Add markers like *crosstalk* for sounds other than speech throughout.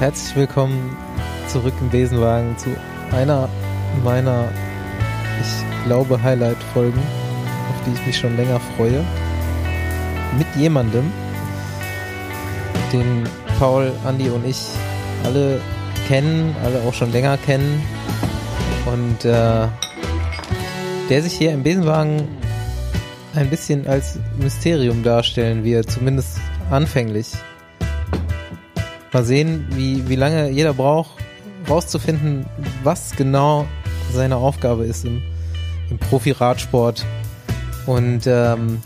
Herzlich willkommen zurück im Besenwagen zu einer meiner, ich glaube, Highlight-Folgen, auf die ich mich schon länger freue. Mit jemandem, den Paul, Andi und ich alle kennen, alle auch schon länger kennen und äh, der sich hier im Besenwagen ein bisschen als Mysterium darstellen wird, zumindest anfänglich. Mal sehen, wie, wie lange jeder braucht, rauszufinden, was genau seine Aufgabe ist im, im Profi-Radsport und ähm,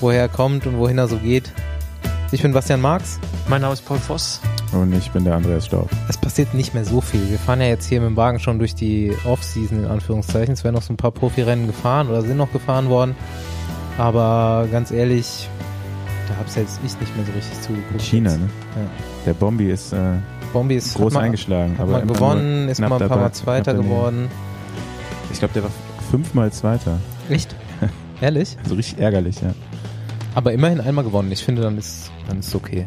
woher er kommt und wohin er so geht. Ich bin Bastian Marx. Mein Name ist Paul Voss. Und ich bin der Andreas Staub. Es passiert nicht mehr so viel. Wir fahren ja jetzt hier mit dem Wagen schon durch die Off-Season in Anführungszeichen. Es werden noch so ein paar Profirennen gefahren oder sind noch gefahren worden. Aber ganz ehrlich, da habe selbst ich nicht mehr so richtig zugeguckt. China, jetzt. ne? Ja. Der Bombi ist äh, Bombi ist groß mal, eingeschlagen. Aber mal gewonnen, ist mal ein paar dabei, Mal Zweiter geworden. Ich glaube, der war fünfmal Zweiter. Echt? *laughs* Ehrlich? Also richtig ärgerlich, ja. Aber immerhin einmal gewonnen. Ich finde, dann ist dann ist okay.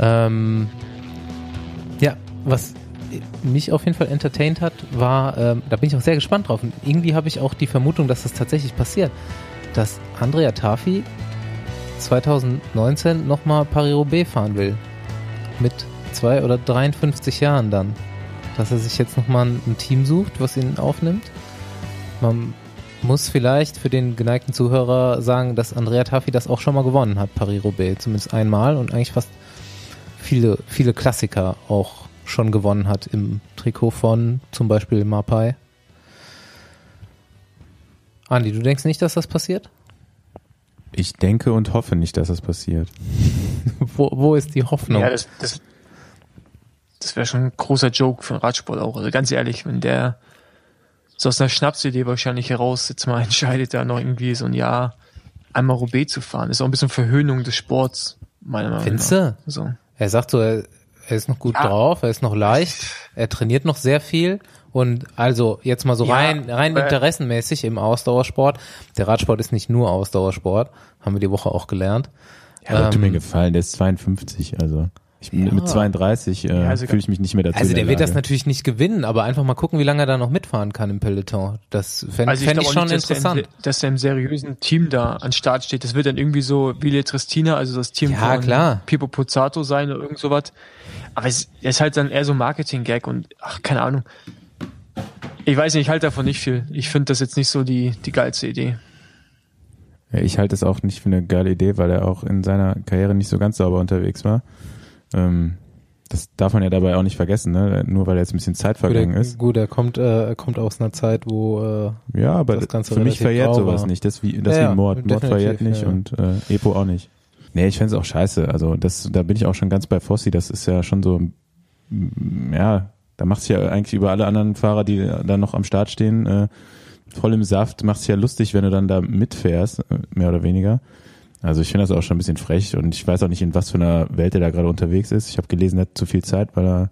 Ähm, ja, was mich auf jeden Fall entertained hat, war, ähm, da bin ich auch sehr gespannt drauf. Und irgendwie habe ich auch die Vermutung, dass das tatsächlich passiert, dass Andrea Tafi 2019 nochmal Paris-Roubaix fahren will. Mit zwei oder 53 Jahren dann. Dass er sich jetzt nochmal ein, Team sucht, was ihn aufnimmt. Man muss vielleicht für den geneigten Zuhörer sagen, dass Andrea Tafi das auch schon mal gewonnen hat, Paris-Roubaix. Zumindest einmal und eigentlich fast viele, viele Klassiker auch schon gewonnen hat im Trikot von zum Beispiel Mapai. Andi, du denkst nicht, dass das passiert? Ich denke und hoffe nicht, dass das passiert. *laughs* Wo, wo ist die Hoffnung? Ja, das, das, das wäre schon ein großer Joke für den Radsport auch. Also ganz ehrlich, wenn der so aus einer Schnapsidee wahrscheinlich heraus jetzt mal *laughs* entscheidet, da noch irgendwie so ein Jahr einmal Roubaix zu fahren, ist auch ein bisschen Verhöhnung des Sports, meiner Meinung Findest nach. du? So. Er sagt so, er, er ist noch gut Ja. drauf, er ist noch leicht, er trainiert noch sehr viel und also jetzt mal so Ja, rein, rein interessenmäßig im Ausdauersport. Der Radsport ist nicht nur Ausdauersport, haben wir die Woche auch gelernt. Ja, ähm, tut mir gefallen. Der ist 52, also ich, Ja. mit 32 äh, Ja, also fühle ich mich nicht mehr dazu. Also in der wird das natürlich nicht gewinnen, aber einfach mal gucken, wie lange er da noch mitfahren kann im Peloton. Das fände Also fänd ich schon nicht, dass der, interessant. im, dass der im seriösen Team da an Start steht. Das wird dann irgendwie so Ville Tristina, also das Team Ja, von klar. Pipo Pozzato sein oder irgend sowas. Aber es ist halt dann eher so ein Marketing-Gag und ach, keine Ahnung. Ich weiß nicht, ich halte davon nicht viel. Ich finde das jetzt nicht so die, die geilste Idee. Ja, ich halte es auch nicht für eine geile Idee, weil er auch in seiner Karriere nicht so ganz sauber unterwegs war. Ähm, das darf man ja dabei auch nicht vergessen, ne? Nur weil jetzt ein bisschen Zeit Gut, vergangen er, ist. gut, er kommt, äh, er kommt aus einer Zeit, wo äh, Ja, aber das Ganze für mich verjährt sowas war. nicht. Das wie das Ja, wie Mord. Mord verjährt nicht ja, ja. und äh, Epo auch nicht. Nee, ich fänd's auch scheiße. Also das, da bin ich auch schon ganz bei Fossi. Das ist ja schon so, ja, da machst du ja eigentlich über alle anderen Fahrer, die da noch am Start stehen, äh, voll im Saft, machst du ja lustig, wenn du dann da mitfährst, äh, mehr oder weniger. Also ich finde das auch schon ein bisschen frech und ich weiß auch nicht, in was für einer Welt er da gerade unterwegs ist. Ich habe gelesen, er hat zu viel Zeit, weil er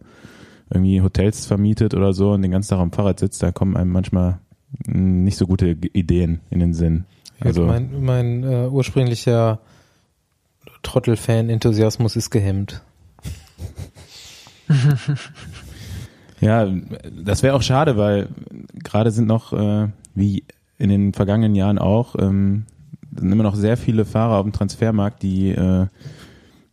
irgendwie Hotels vermietet oder so und den ganzen Tag am Fahrrad sitzt. Da kommen einem manchmal nicht so gute Ideen in den Sinn. Also mein, mein äh, ursprünglicher Trottel-Fan-Enthusiasmus ist gehemmt. *laughs* Ja, das wäre auch schade, weil gerade sind noch, äh, wie in den vergangenen Jahren auch, ähm, sind immer noch sehr viele Fahrer auf dem Transfermarkt, die äh,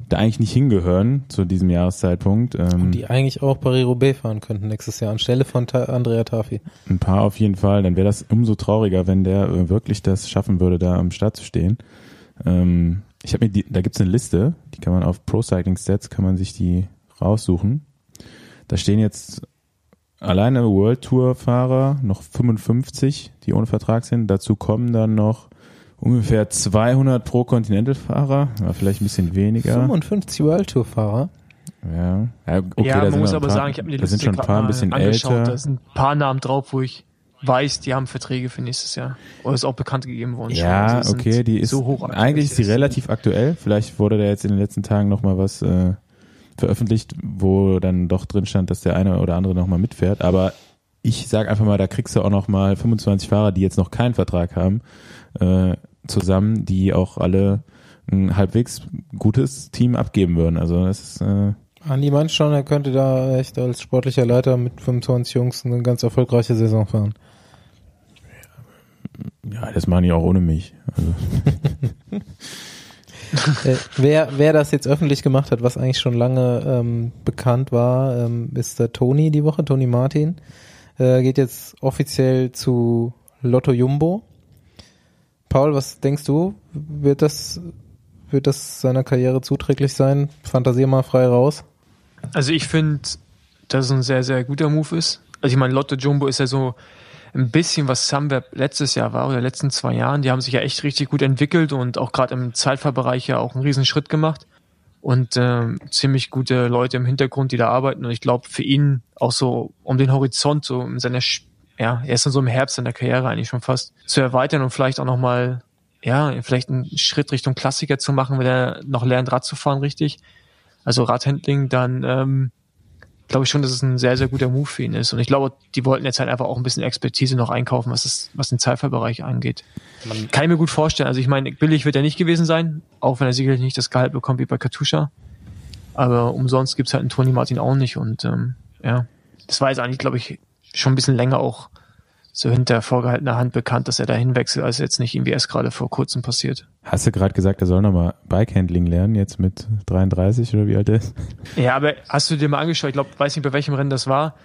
da eigentlich nicht hingehören zu diesem Jahreszeitpunkt. Ähm, Die eigentlich auch Paris-Roubaix fahren könnten nächstes Jahr anstelle von Ta Andrea Tafi. ein paar auf jeden Fall. Dann wäre das umso trauriger, wenn der äh, wirklich das schaffen würde, da am Start zu stehen. Ähm, ich habe mir die, da gibt's eine Liste, die kann man auf Pro Cycling Stats kann man sich die raussuchen. Da stehen jetzt alleine World Tour Fahrer noch 55, die ohne Vertrag sind. Dazu kommen dann noch ungefähr 200 Pro Continental Fahrer, ja, vielleicht ein bisschen weniger. 55 World Tour Fahrer. Ja, ja okay, ja, da man sind muss aber paar, sagen, ich habe mir die da sind Liste schon ein paar bisschen angeschaut. älter. Da sind ein paar Namen drauf, wo ich weiß, die haben Verträge für nächstes Jahr. Oder ist auch bekannt gegeben worden. schon. Ja, Also okay, die ist so hoch eigentlich ist die relativ aktuell. Vielleicht wurde da jetzt in den letzten Tagen noch mal was äh, veröffentlicht, wo dann doch drin stand, dass der eine oder andere noch mal mitfährt. Aber ich sag einfach mal, da kriegst du auch noch mal 25 Fahrer, die jetzt noch keinen Vertrag haben, äh, zusammen, die auch alle ein halbwegs gutes Team abgeben würden. Also das ist äh, Andi schon, er könnte da echt als sportlicher Leiter mit 25 Jungs eine ganz erfolgreiche Saison fahren. ja, das machen die auch ohne mich. Also, *laughs* äh, wer, wer das jetzt öffentlich gemacht hat, was eigentlich schon lange ähm, bekannt war, ähm, ist der Toni die Woche, Toni Martin. Äh, geht jetzt offiziell zu Lotto Jumbo. Paul, was denkst du? Wird das, wird das seiner Karriere zuträglich sein? Fantasier mal frei raus. Also ich finde, dass es ein sehr, sehr guter Move ist. Also ich meine, Lotto Jumbo ist ja so ein bisschen, was Sunweb letztes Jahr war oder letzten zwei Jahren. Die haben sich ja echt richtig gut entwickelt und auch gerade im Zeitfahrbereich ja auch einen riesen Schritt gemacht. Und ähm, ziemlich gute Leute im Hintergrund, die da arbeiten. Und ich glaube, für ihn auch so um den Horizont, so in seiner, ja, er ist dann so im Herbst seiner Karriere eigentlich schon fast, zu erweitern und vielleicht auch nochmal, ja, vielleicht einen Schritt Richtung Klassiker zu machen, wenn er noch lernt, Rad zu fahren, richtig. Also Radhandling, dann ähm, glaube ich schon, dass es ein sehr, sehr guter Move für ihn ist. Und ich glaube, die wollten jetzt halt einfach auch ein bisschen Expertise noch einkaufen, was, das, was den Zeitfahrbereich angeht. Kann ich mir gut vorstellen. Also ich meine, billig wird er nicht gewesen sein, auch wenn er sicherlich nicht das Gehalt bekommt wie bei Katusha. Aber umsonst gibt's halt einen Tony Martin auch nicht. Und ähm, ja, das war jetzt eigentlich, glaube ich, schon ein bisschen länger auch so hinter vorgehaltener Hand bekannt, dass er dahin wechselt, als jetzt nicht irgendwie erst gerade vor kurzem passiert. hast du gerade gesagt, er soll nochmal Bikehandling lernen, jetzt mit 33 oder wie alt er ist? Ja, aber hast du dir mal angeschaut, ich glaube, weiß nicht, bei welchem Rennen das war,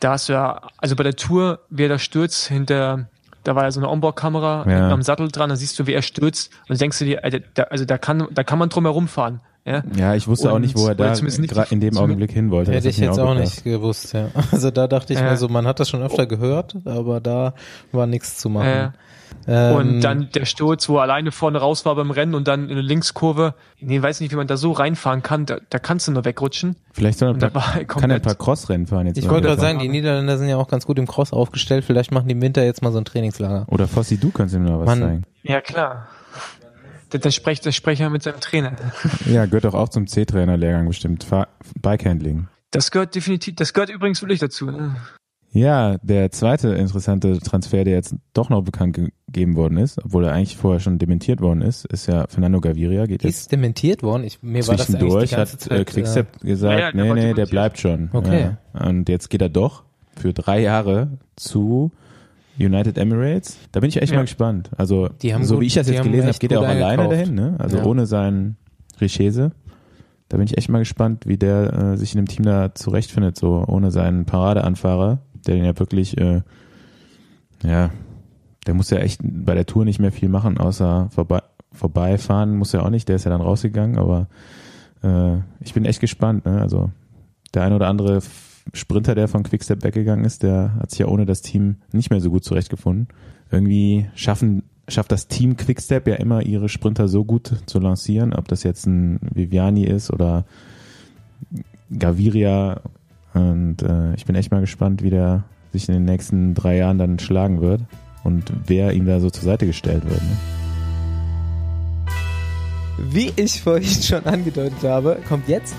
da hast du ja, also bei der Tour, wie er da stürzt, hinter, da war ja so eine Onboard-Kamera Ja. am Sattel dran, da siehst du, wie er stürzt und denkst du dir, da, also da kann, da kann man drum herum fahren. Ja, Ja, ich wusste auch Und- nicht, wo er da nicht- in dem Augenblick hin wollte. Hätte Das ich jetzt auch gedacht. nicht gewusst, ja. Also da dachte ich Ja. mir so, man hat das schon öfter gehört, aber da war nichts zu machen. Ja. Ähm, Und dann der Sturz, wo er alleine vorne raus war beim Rennen und dann in eine Linkskurve. Nee, weiß nicht, wie man da so reinfahren kann. Da, da kannst du nur wegrutschen. Vielleicht soll er paar, war kann er ein paar Crossrennen fahren jetzt. ich mal wollte gerade sagen, die Niederländer sind ja auch ganz gut im Cross aufgestellt. Vielleicht machen die im Winter jetzt mal so ein Trainingslager. Oder Fossi, du kannst ihm noch was Mann. zeigen. Ja, klar. Da spricht der Sprecher mit seinem Trainer. Ja, gehört doch auch zum C-Trainer-Lehrgang bestimmt. Bikehandling. Das gehört definitiv, das gehört übrigens wirklich dazu. Ne? Ja, der zweite interessante Transfer, der jetzt doch noch bekannt gegeben worden ist, obwohl er eigentlich vorher schon dementiert worden ist, ist ja Fernando Gaviria. Geht jetzt Ist dementiert worden. Ich, mir war das eigentlich die zwischendurch, ganze hat Zeit, äh, Quickstep gesagt, Ja, der nee, nee, der bleibt schon. Okay. Ja. Und jetzt geht er doch für drei Jahre zu United Emirates. Da bin ich echt Ja. mal gespannt. Also, so gut- wie ich das jetzt gelesen habe, geht er auch alleine eingekauft. dahin, ne? Also Ja. ohne seinen Richese. Da bin ich echt mal gespannt, wie der äh, sich in dem Team da zurechtfindet, so ohne seinen Paradeanfahrer, der den ja wirklich, äh, ja, der muss ja echt bei der Tour nicht mehr viel machen, außer vorbei, vorbeifahren muss er auch nicht, der ist ja dann rausgegangen, aber äh, ich bin echt gespannt, ne? Also der ein oder andere Sprinter, der von Quickstep weggegangen ist, der hat sich ja ohne das Team nicht mehr so gut zurechtgefunden. Irgendwie schaffen, schafft das Team Quickstep ja immer ihre Sprinter so gut zu lancieren, ob das jetzt ein Viviani ist oder Gaviria. Und äh, ich bin echt mal gespannt, wie der sich in den nächsten drei Jahren dann schlagen wird und wer ihm da so zur Seite gestellt wird. Ne? Wie ich vorhin schon angedeutet habe, kommt jetzt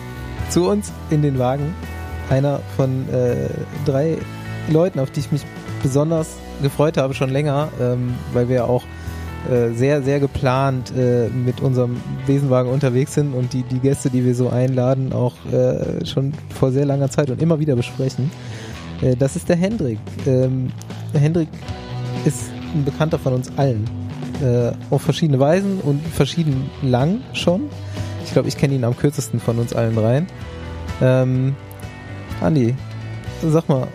zu uns in den Wagen einer von äh, drei Leuten, auf die ich mich besonders gefreut habe, schon länger, ähm, weil wir auch äh, sehr, sehr geplant äh, mit unserem Besenwagen unterwegs sind und die, die Gäste, die wir so einladen, auch äh, schon vor sehr langer Zeit und immer wieder besprechen. Äh, das ist der Hendrik. Ähm, der Hendrik ist ein Bekannter von uns allen äh, auf verschiedene Weisen und verschieden lang schon. Ich glaube, ich kenne ihn am kürzesten von uns allen dreien. Ähm, Andi, sag mal,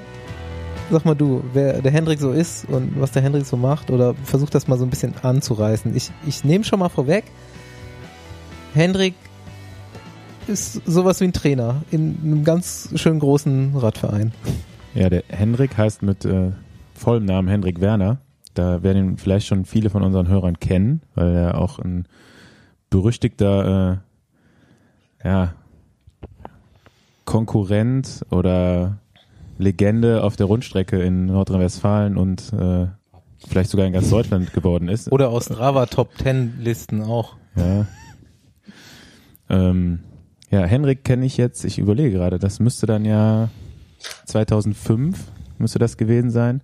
sag mal du, wer der Hendrik so ist und was der Hendrik so macht oder versuch das mal so ein bisschen anzureißen. Ich, ich nehme schon mal vorweg, Hendrik ist sowas wie ein Trainer in einem ganz schön großen Radverein. Ja, der Hendrik heißt mit äh, vollem Namen Hendrik Werner. Da werden ihn vielleicht schon viele von unseren Hörern kennen, weil er auch ein berüchtigter äh, ja, Konkurrent oder Legende auf der Rundstrecke in Nordrhein-Westfalen und äh, vielleicht sogar in ganz Deutschland geworden ist. Oder aus Strava Top Ten Listen auch. Ja. Ähm, ja, Henrik kenne ich jetzt, ich überlege gerade, das müsste dann ja 2005 müsste das gewesen sein.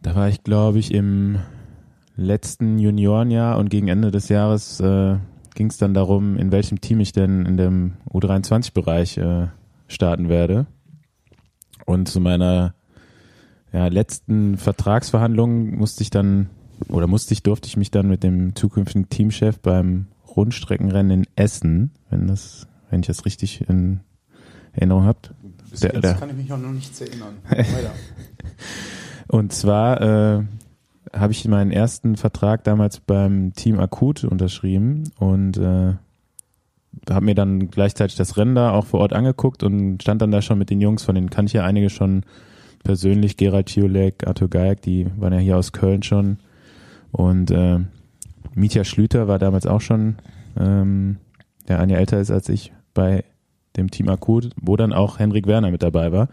Da war ich, glaube ich, im letzten Juniorenjahr und gegen Ende des Jahres äh, ging es dann darum, in welchem Team ich denn in dem U23-Bereich äh, starten werde. Und zu meiner ja, letzten Vertragsverhandlung musste ich dann, oder musste ich, durfte ich mich dann mit dem zukünftigen Teamchef beim Rundstreckenrennen in Essen, wenn das, wenn ich das richtig in Erinnerung habt. Bis Der- jetzt der- kann ich mich auch noch nichts erinnern. *laughs* Weiter. Und zwar äh, habe ich meinen ersten Vertrag damals beim Team Akut unterschrieben und äh, habe mir dann gleichzeitig das Rennen da auch vor Ort angeguckt und stand dann da schon mit den Jungs, von denen kannte ich ja einige schon persönlich, Gerald Ciolek, Arthur Geig, die waren ja hier aus Köln schon. Und äh, Mitya Schlüter war damals auch schon, ähm, der ein Jahr älter ist als ich, bei dem Team Akut, wo dann auch Henrik Werner mit dabei war.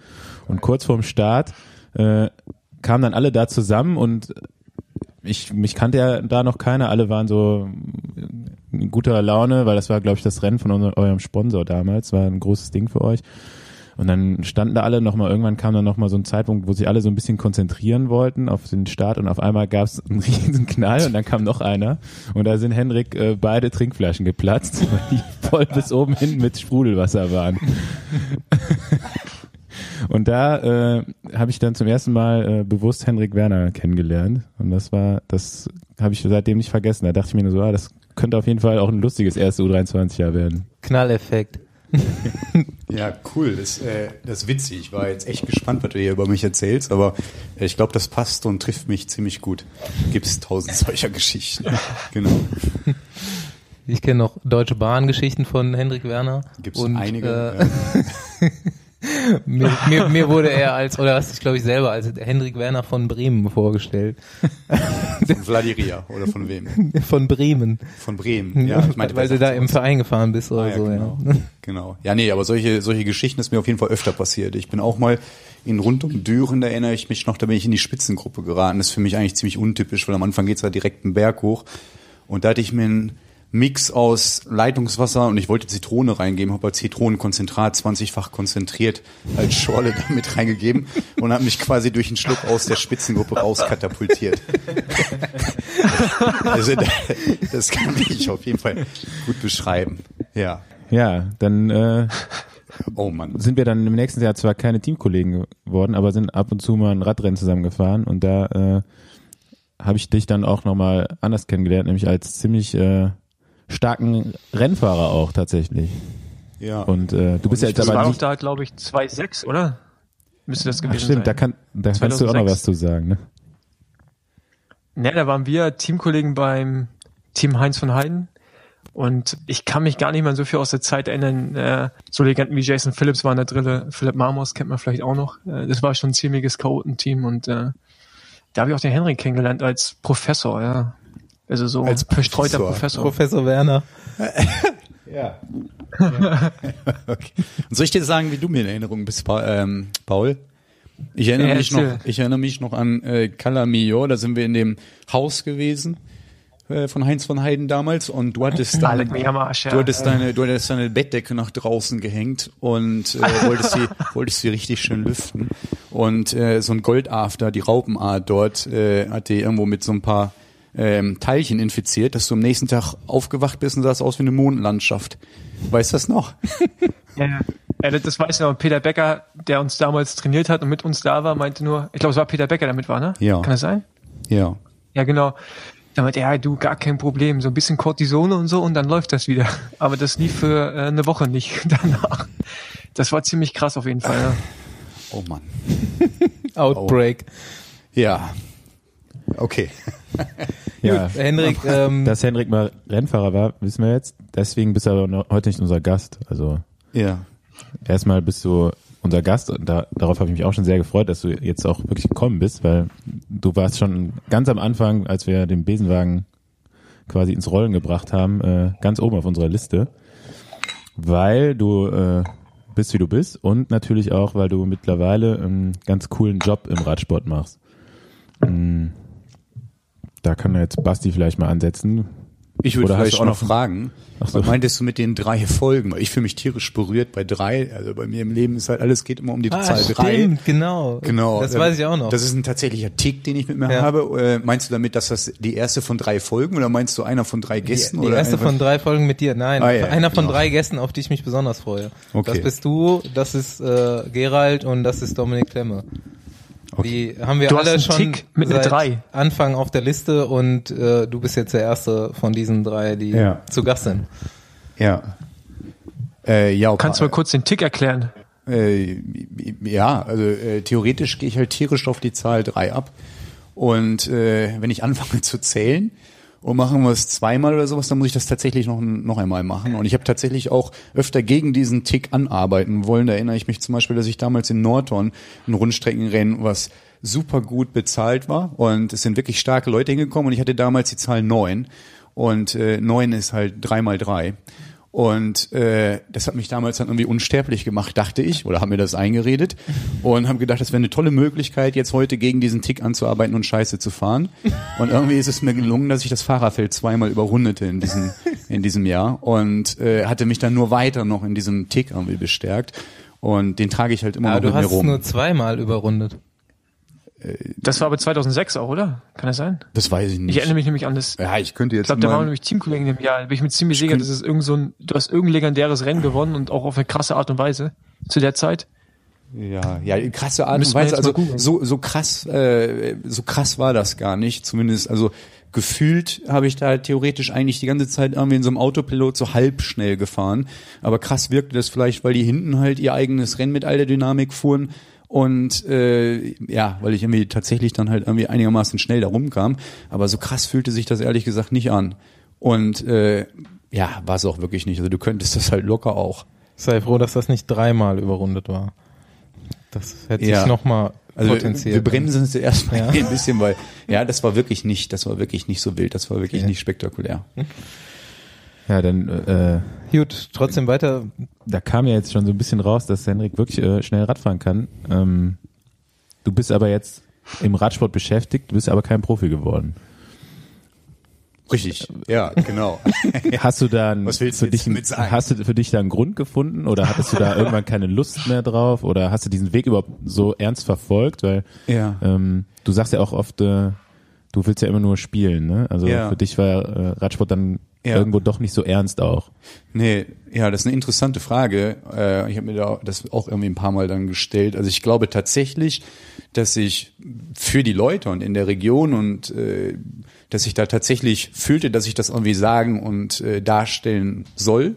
Und kurz vorm Start äh, kamen dann alle da zusammen und ich, mich kannte ja da noch keiner, alle waren so in guter Laune, weil das war, glaube ich, das Rennen von unser, eurem Sponsor damals, war ein großes Ding für euch. Und dann standen da alle nochmal, irgendwann kam dann nochmal so ein Zeitpunkt, wo sich alle so ein bisschen konzentrieren wollten auf den Start und auf einmal gab es einen *laughs* riesen Knall und dann kam noch einer und da sind Henrik äh, beide Trinkflaschen geplatzt, *laughs* weil die voll bis oben hin mit Sprudelwasser waren. *laughs* Und da äh, habe ich dann zum ersten Mal äh, bewusst Henrik Werner kennengelernt. Und das war, das habe ich seitdem nicht vergessen. Da dachte ich mir nur so, ah, das könnte auf jeden Fall auch ein lustiges erstes U23-Jahr werden. Knalleffekt. *laughs* Ja, cool. Das, äh, das ist witzig. Ich war jetzt echt gespannt, was du hier über mich erzählst, aber äh, ich glaube, das passt und trifft mich ziemlich gut. Gibt es tausend solcher Geschichten. *laughs* Genau. Ich kenne noch Deutsche Bahn-Geschichten von Hendrik Werner. Gibt es einige. Äh, *laughs* mir, mir, mir wurde er als, oder hast du dich, glaube ich, selber als Hendrik Werner von Bremen vorgestellt. Von Vladiria oder von wem? Von Bremen. Von Bremen. Ja, ich meinte, Weil du da im? Verein gefahren bist oder Ah, ja, so, genau. ja. Genau. Ja, nee, aber solche, solche Geschichten ist mir auf jeden Fall öfter passiert. Ich bin auch mal in rund um Düren, da erinnere ich mich noch, da bin ich in die Spitzengruppe geraten. Das ist für mich eigentlich ziemlich untypisch, weil am Anfang geht's da direkt einen Berg hoch. Und da hatte ich mir einen Mix aus Leitungswasser und ich wollte Zitrone reingeben, habe halt Zitronenkonzentrat 20-fach konzentriert als Schorle *laughs* damit reingegeben und habe mich quasi durch einen Schluck aus der Spitzengruppe rauskatapultiert. *laughs* also das kann ich auf jeden Fall gut beschreiben. Ja. Ja, dann äh, Oh Mann. sind wir dann im nächsten Jahr zwar keine Teamkollegen geworden, aber sind ab und zu mal ein Radrennen zusammengefahren und da äh, habe ich dich dann auch nochmal anders kennengelernt, nämlich als ziemlich äh, starken Rennfahrer auch tatsächlich. Ja. Und äh, du bist ja jetzt Das aber war nicht. da, glaube ich, 2,6, oder? Müsste das Ach gewesen stimmt, da, sein. kann, da kannst du auch noch 2006. was zu sagen. Ne? Ne, da waren wir Teamkollegen beim Team Heinz von Heiden. Und ich kann mich gar nicht mehr so viel aus der Zeit erinnern. Äh, so Legenden wie Jason Phillips waren da Drille. Philipp Marmos kennt man vielleicht auch noch. Äh, das war schon ein ziemliches Chaotenteam. Und äh, da habe ich auch den Henrik kennengelernt als Professor. Ja. Also so Als verstreuter Professor. Professor. Werner. *laughs* Ja. *laughs* okay. Und soll ich dir sagen, wie du mir in Erinnerung bist, ähm, Paul? Ich erinnere mich noch, ich erinnere mich noch an äh, Calamio, da sind wir in dem Haus gewesen äh, von Heinz von Heiden damals und du hattest *laughs* deine, du hattest deine, du hattest deine Bettdecke nach draußen gehängt und äh, wolltest sie, wolltest sie richtig schön lüften und äh, so ein Goldafter, die Raupenart dort, äh, hat die irgendwo mit so ein paar ähm, Teilchen infiziert, dass du am nächsten Tag aufgewacht bist und sahst aus wie eine Mondlandschaft. Weißt du das noch? Ja, ja. Ja, das- weiß ich noch. Peter Becker, der uns damals trainiert hat und mit uns da war, meinte nur, ich glaube, es war Peter Becker, der mit war, ne? Ja. Kann das sein? Ja. Ja, genau. Da meinte er, ja, du, gar kein Problem. So ein bisschen Cortisone und so und dann läuft das wieder. *laughs* Aber das lief für äh, eine Woche nicht *laughs* danach. Das war ziemlich krass auf jeden Fall. Ja. Oh Mann. *laughs* Outbreak. Ja. Okay. *laughs* Ja, Henrik, ähm, dass Henrik mal Rennfahrer war, wissen wir jetzt. Deswegen bist du aber heute nicht unser Gast. Also Ja. erstmal bist du unser Gast und da, darauf habe ich mich auch schon sehr gefreut, dass du jetzt auch wirklich gekommen bist, weil du warst schon ganz am Anfang, als wir den Besenwagen quasi ins Rollen gebracht haben, äh, ganz oben auf unserer Liste, weil du äh, bist, wie du bist und natürlich auch, weil du mittlerweile einen ganz coolen Job im Radsport machst. Mm, Da kann jetzt Basti vielleicht mal ansetzen. Ich würde Oder vielleicht auch noch fragen, Ach so. was meintest du mit den drei Folgen? Weil ich fühle mich tierisch berührt bei drei. Also bei mir im Leben ist halt alles geht immer um die Ah, Zahl drei. stimmt, genau. Genau. Das ähm, weiß ich auch noch. Das ist ein tatsächlicher Tick, den ich mit mir Ja. habe. Äh, meinst du damit, dass das die erste von drei Folgen oder meinst du einer von drei Gästen? die, die oder erste von drei Folgen mit dir. Nein, Ah, ja, einer von genau. drei Gästen, auf die ich mich besonders freue. Okay. Das bist du, das ist äh, Gerald und das ist Dominik Klemme. Die haben wir Du hast alle einen schon Tick mit einer seit drei. Anfang auf der Liste und äh, du bist jetzt der erste von diesen drei, die Ja. zu Gast sind. Ja. Äh, ja, Kannst du mal kurz den Tick erklären? Äh, ja, also äh, theoretisch gehe ich halt tierisch auf die Zahl drei ab. Und äh, wenn ich anfange *laughs* zu zählen und machen wir es zweimal oder sowas, dann muss ich das tatsächlich noch, noch einmal machen. Und ich habe tatsächlich auch öfter gegen diesen Tick anarbeiten wollen. Da erinnere ich mich zum Beispiel, dass ich damals in Norton ein Rundstreckenrennen, was super gut bezahlt war. Und es sind wirklich starke Leute hingekommen und ich hatte damals die Zahl neun. Und äh, neun ist halt drei mal drei. Und äh, das hat mich damals dann irgendwie unsterblich gemacht, dachte ich, oder haben mir das eingeredet und haben gedacht, das wäre eine tolle Möglichkeit, jetzt heute gegen diesen Tick anzuarbeiten und Scheiße zu fahren. Und irgendwie ist es mir gelungen, dass ich das Fahrerfeld zweimal überrundete in diesem in diesem Jahr und äh, hatte mich dann nur weiter noch in diesem Tick irgendwie bestärkt. Und den trage ich halt immer Aber noch du mit mir hast es rum. nur zweimal überrundet. Das war aber 2006 auch, oder? Kann das sein? das weiß ich nicht. Ich erinnere mich nämlich an das. ja, ich könnte Ich jetzt glaube, da waren nämlich Teamkollegen im Jahr. Da bin ich mir ziemlich sicher, dass es irgend so ein, du hast irgendein legendäres Rennen gewonnen und auch auf eine krasse Art und Weise zu der Zeit. Ja, ja, krasse Art und Müssen Weise. Also so so krass, äh, so krass war das gar nicht. Zumindest, also gefühlt habe ich da theoretisch eigentlich die ganze Zeit irgendwie in so einem Autopilot so halb schnell gefahren. Aber krass wirkte das vielleicht, weil die hinten halt ihr eigenes Rennen mit all der Dynamik fuhren. Und äh, ja, weil ich irgendwie tatsächlich dann halt irgendwie einigermaßen schnell da rumkam. Aber so krass fühlte sich das ehrlich gesagt nicht an. Und äh, ja, war es auch wirklich nicht. Also du könntest das halt locker auch. Sei froh, dass das nicht dreimal überrundet war. Das hätte Ja. sich nochmal Also potenziert. wir bremsen es erstmal Ja. ein bisschen, weil ja, das war wirklich nicht, das war wirklich nicht so wild, das war wirklich Okay. nicht spektakulär. Ja, dann, äh, Gut, trotzdem weiter. da kam ja jetzt schon so ein bisschen raus, dass Henrik wirklich äh, schnell Radfahren kann. Ähm, du bist aber jetzt im Radsport beschäftigt, du bist aber kein Profi geworden. Richtig, ja, genau. *laughs* Hast du da einen, Was willst du für dich, einen- damit sagen? hast du für dich da einen Grund gefunden oder hattest du da irgendwann keine Lust mehr drauf oder hast du diesen Weg überhaupt so ernst verfolgt? Weil Ja. ähm, du sagst ja auch oft, äh, du willst ja immer nur spielen, ne? Also Ja. für dich war äh, Radsport dann Ja. irgendwo doch nicht so ernst auch. Nee, ja, das ist eine interessante Frage. Äh, ich habe mir da das auch irgendwie ein paar Mal dann gestellt. Also ich glaube tatsächlich, dass ich für die Leute und in der Region und äh, dass ich da tatsächlich fühlte, dass ich das irgendwie sagen und äh, darstellen soll.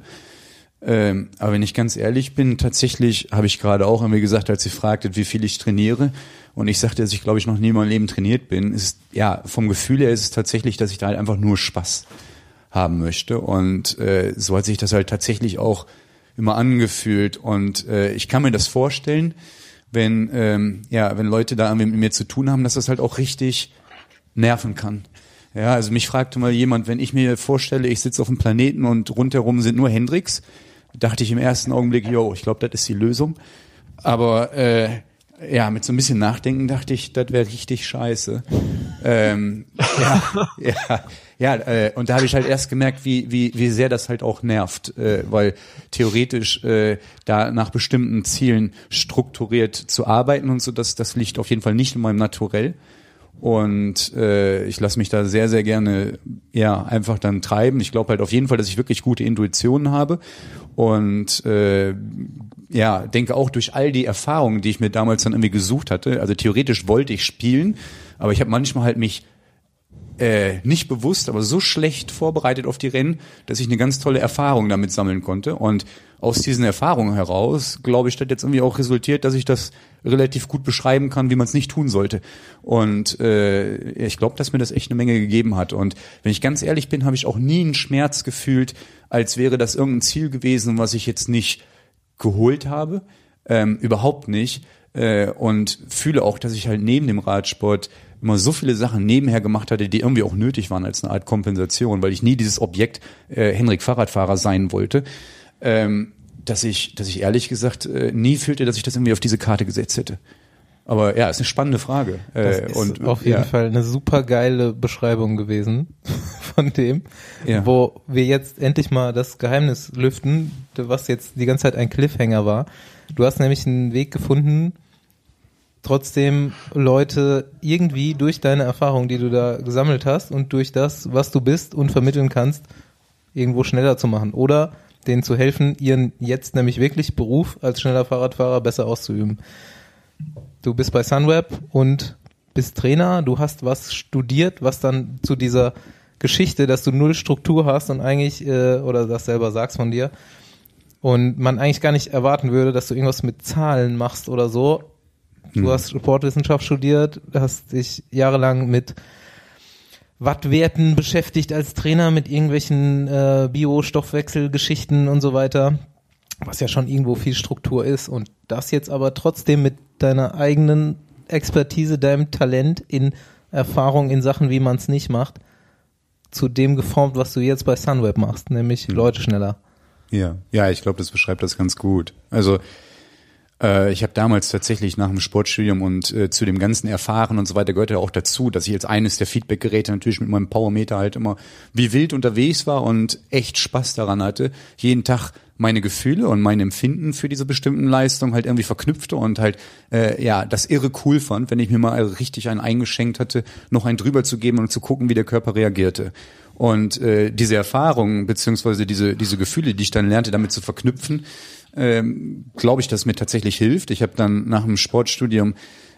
Ähm, aber wenn ich ganz ehrlich bin, tatsächlich habe ich gerade auch irgendwie gesagt, als sie fragte, wie viel ich trainiere, und ich sagte, dass ich glaube ich noch nie in meinem Leben trainiert bin, ist ja vom Gefühl her ist es tatsächlich, dass ich da halt einfach nur Spaß haben möchte. Und äh, so hat sich das halt tatsächlich auch immer angefühlt. Und äh, ich kann mir das vorstellen, wenn ähm, ja, wenn Leute da mit mir zu tun haben, dass das halt auch richtig nerven kann. Ja, also mich fragte mal jemand, wenn ich mir vorstelle, ich sitze auf einem Planeten und rundherum sind nur Hendrix, dachte ich im ersten Augenblick, yo, ich glaube, das ist die Lösung. Aber äh, ja, mit so ein bisschen Nachdenken dachte ich, das wäre richtig scheiße. ähm, ja, *laughs* ja, ja, äh, und da habe ich halt erst gemerkt, wie, wie, wie sehr das halt auch nervt, äh, weil theoretisch äh, da nach bestimmten Zielen strukturiert zu arbeiten und so, das, das liegt auf jeden Fall nicht in meinem Naturell. Und äh, ich lasse mich da sehr, sehr gerne ja einfach dann treiben. Ich glaube halt auf jeden Fall, dass ich wirklich gute Intuitionen habe. Und äh, ja, denke auch durch all die Erfahrungen, die ich mir damals dann irgendwie gesucht hatte. Also theoretisch wollte ich spielen, aber ich habe manchmal halt mich äh, nicht bewusst, aber so schlecht vorbereitet auf die Rennen, dass ich eine ganz tolle Erfahrung damit sammeln konnte. Und aus diesen Erfahrungen heraus, glaube ich, hat jetzt irgendwie auch resultiert, dass ich das relativ gut beschreiben kann, wie man es nicht tun sollte. Und äh, ich glaube, dass mir das echt eine Menge gegeben hat. Und wenn ich ganz ehrlich bin, habe ich auch nie einen Schmerz gefühlt, als wäre das irgendein Ziel gewesen, was ich jetzt nicht geholt habe. Ähm, überhaupt nicht. Äh, und fühle auch, dass ich halt neben dem Radsport immer so viele Sachen nebenher gemacht hatte, die irgendwie auch nötig waren als eine Art Kompensation, weil ich nie dieses Objekt äh, Henrik Fahrradfahrer sein wollte, ähm, dass ich, dass ich ehrlich gesagt äh, nie fühlte, dass ich das irgendwie auf diese Karte gesetzt hätte. Aber ja, ist eine spannende Frage. Das Äh, ist und auf jeden ja, Fall eine super geile Beschreibung gewesen *laughs* von dem, Ja. wo wir jetzt endlich mal das Geheimnis lüften, was jetzt die ganze Zeit ein Cliffhanger war. Du hast nämlich einen Weg gefunden, trotzdem Leute irgendwie durch deine Erfahrung, die du da gesammelt hast und durch das, was du bist und vermitteln kannst, irgendwo schneller zu machen oder denen zu helfen, ihren jetzt nämlich wirklich Beruf als schneller Fahrradfahrer besser auszuüben. Du bist bei Sunweb und bist Trainer, du hast was studiert, was dann zu dieser Geschichte, dass du null Struktur hast und eigentlich, äh, oder das selber sagst von dir, und man eigentlich gar nicht erwarten würde, dass du irgendwas mit Zahlen machst oder so. Du hast Sportwissenschaft studiert, hast dich jahrelang mit Wattwerten beschäftigt als Trainer, mit irgendwelchen äh, Bio-Stoffwechselgeschichten und so weiter, was ja schon irgendwo viel Struktur ist. Und das jetzt aber trotzdem mit deiner eigenen Expertise, deinem Talent in Erfahrung in Sachen, wie man es nicht macht, zu dem geformt, was du jetzt bei Sunweb machst, nämlich Leute schneller. Ja, ja, ich glaube, das beschreibt das ganz gut. Also äh, ich habe damals tatsächlich nach dem Sportstudium und äh, zu dem ganzen Erfahren und so weiter gehört ja auch dazu, dass ich als eines der Feedbackgeräte natürlich mit meinem Powermeter halt immer wie wild unterwegs war und echt Spaß daran hatte, jeden Tag meine Gefühle und mein Empfinden für diese bestimmten Leistungen halt irgendwie verknüpfte und halt äh, ja das irre cool fand, wenn ich mir mal richtig einen eingeschenkt hatte, noch einen drüber zu geben und zu gucken, wie der Körper reagierte. Und äh, diese Erfahrungen beziehungsweise diese diese Gefühle, die ich dann lernte, damit zu verknüpfen, ähm, glaube ich, dass mir tatsächlich hilft. Ich habe dann nach dem Sportstudium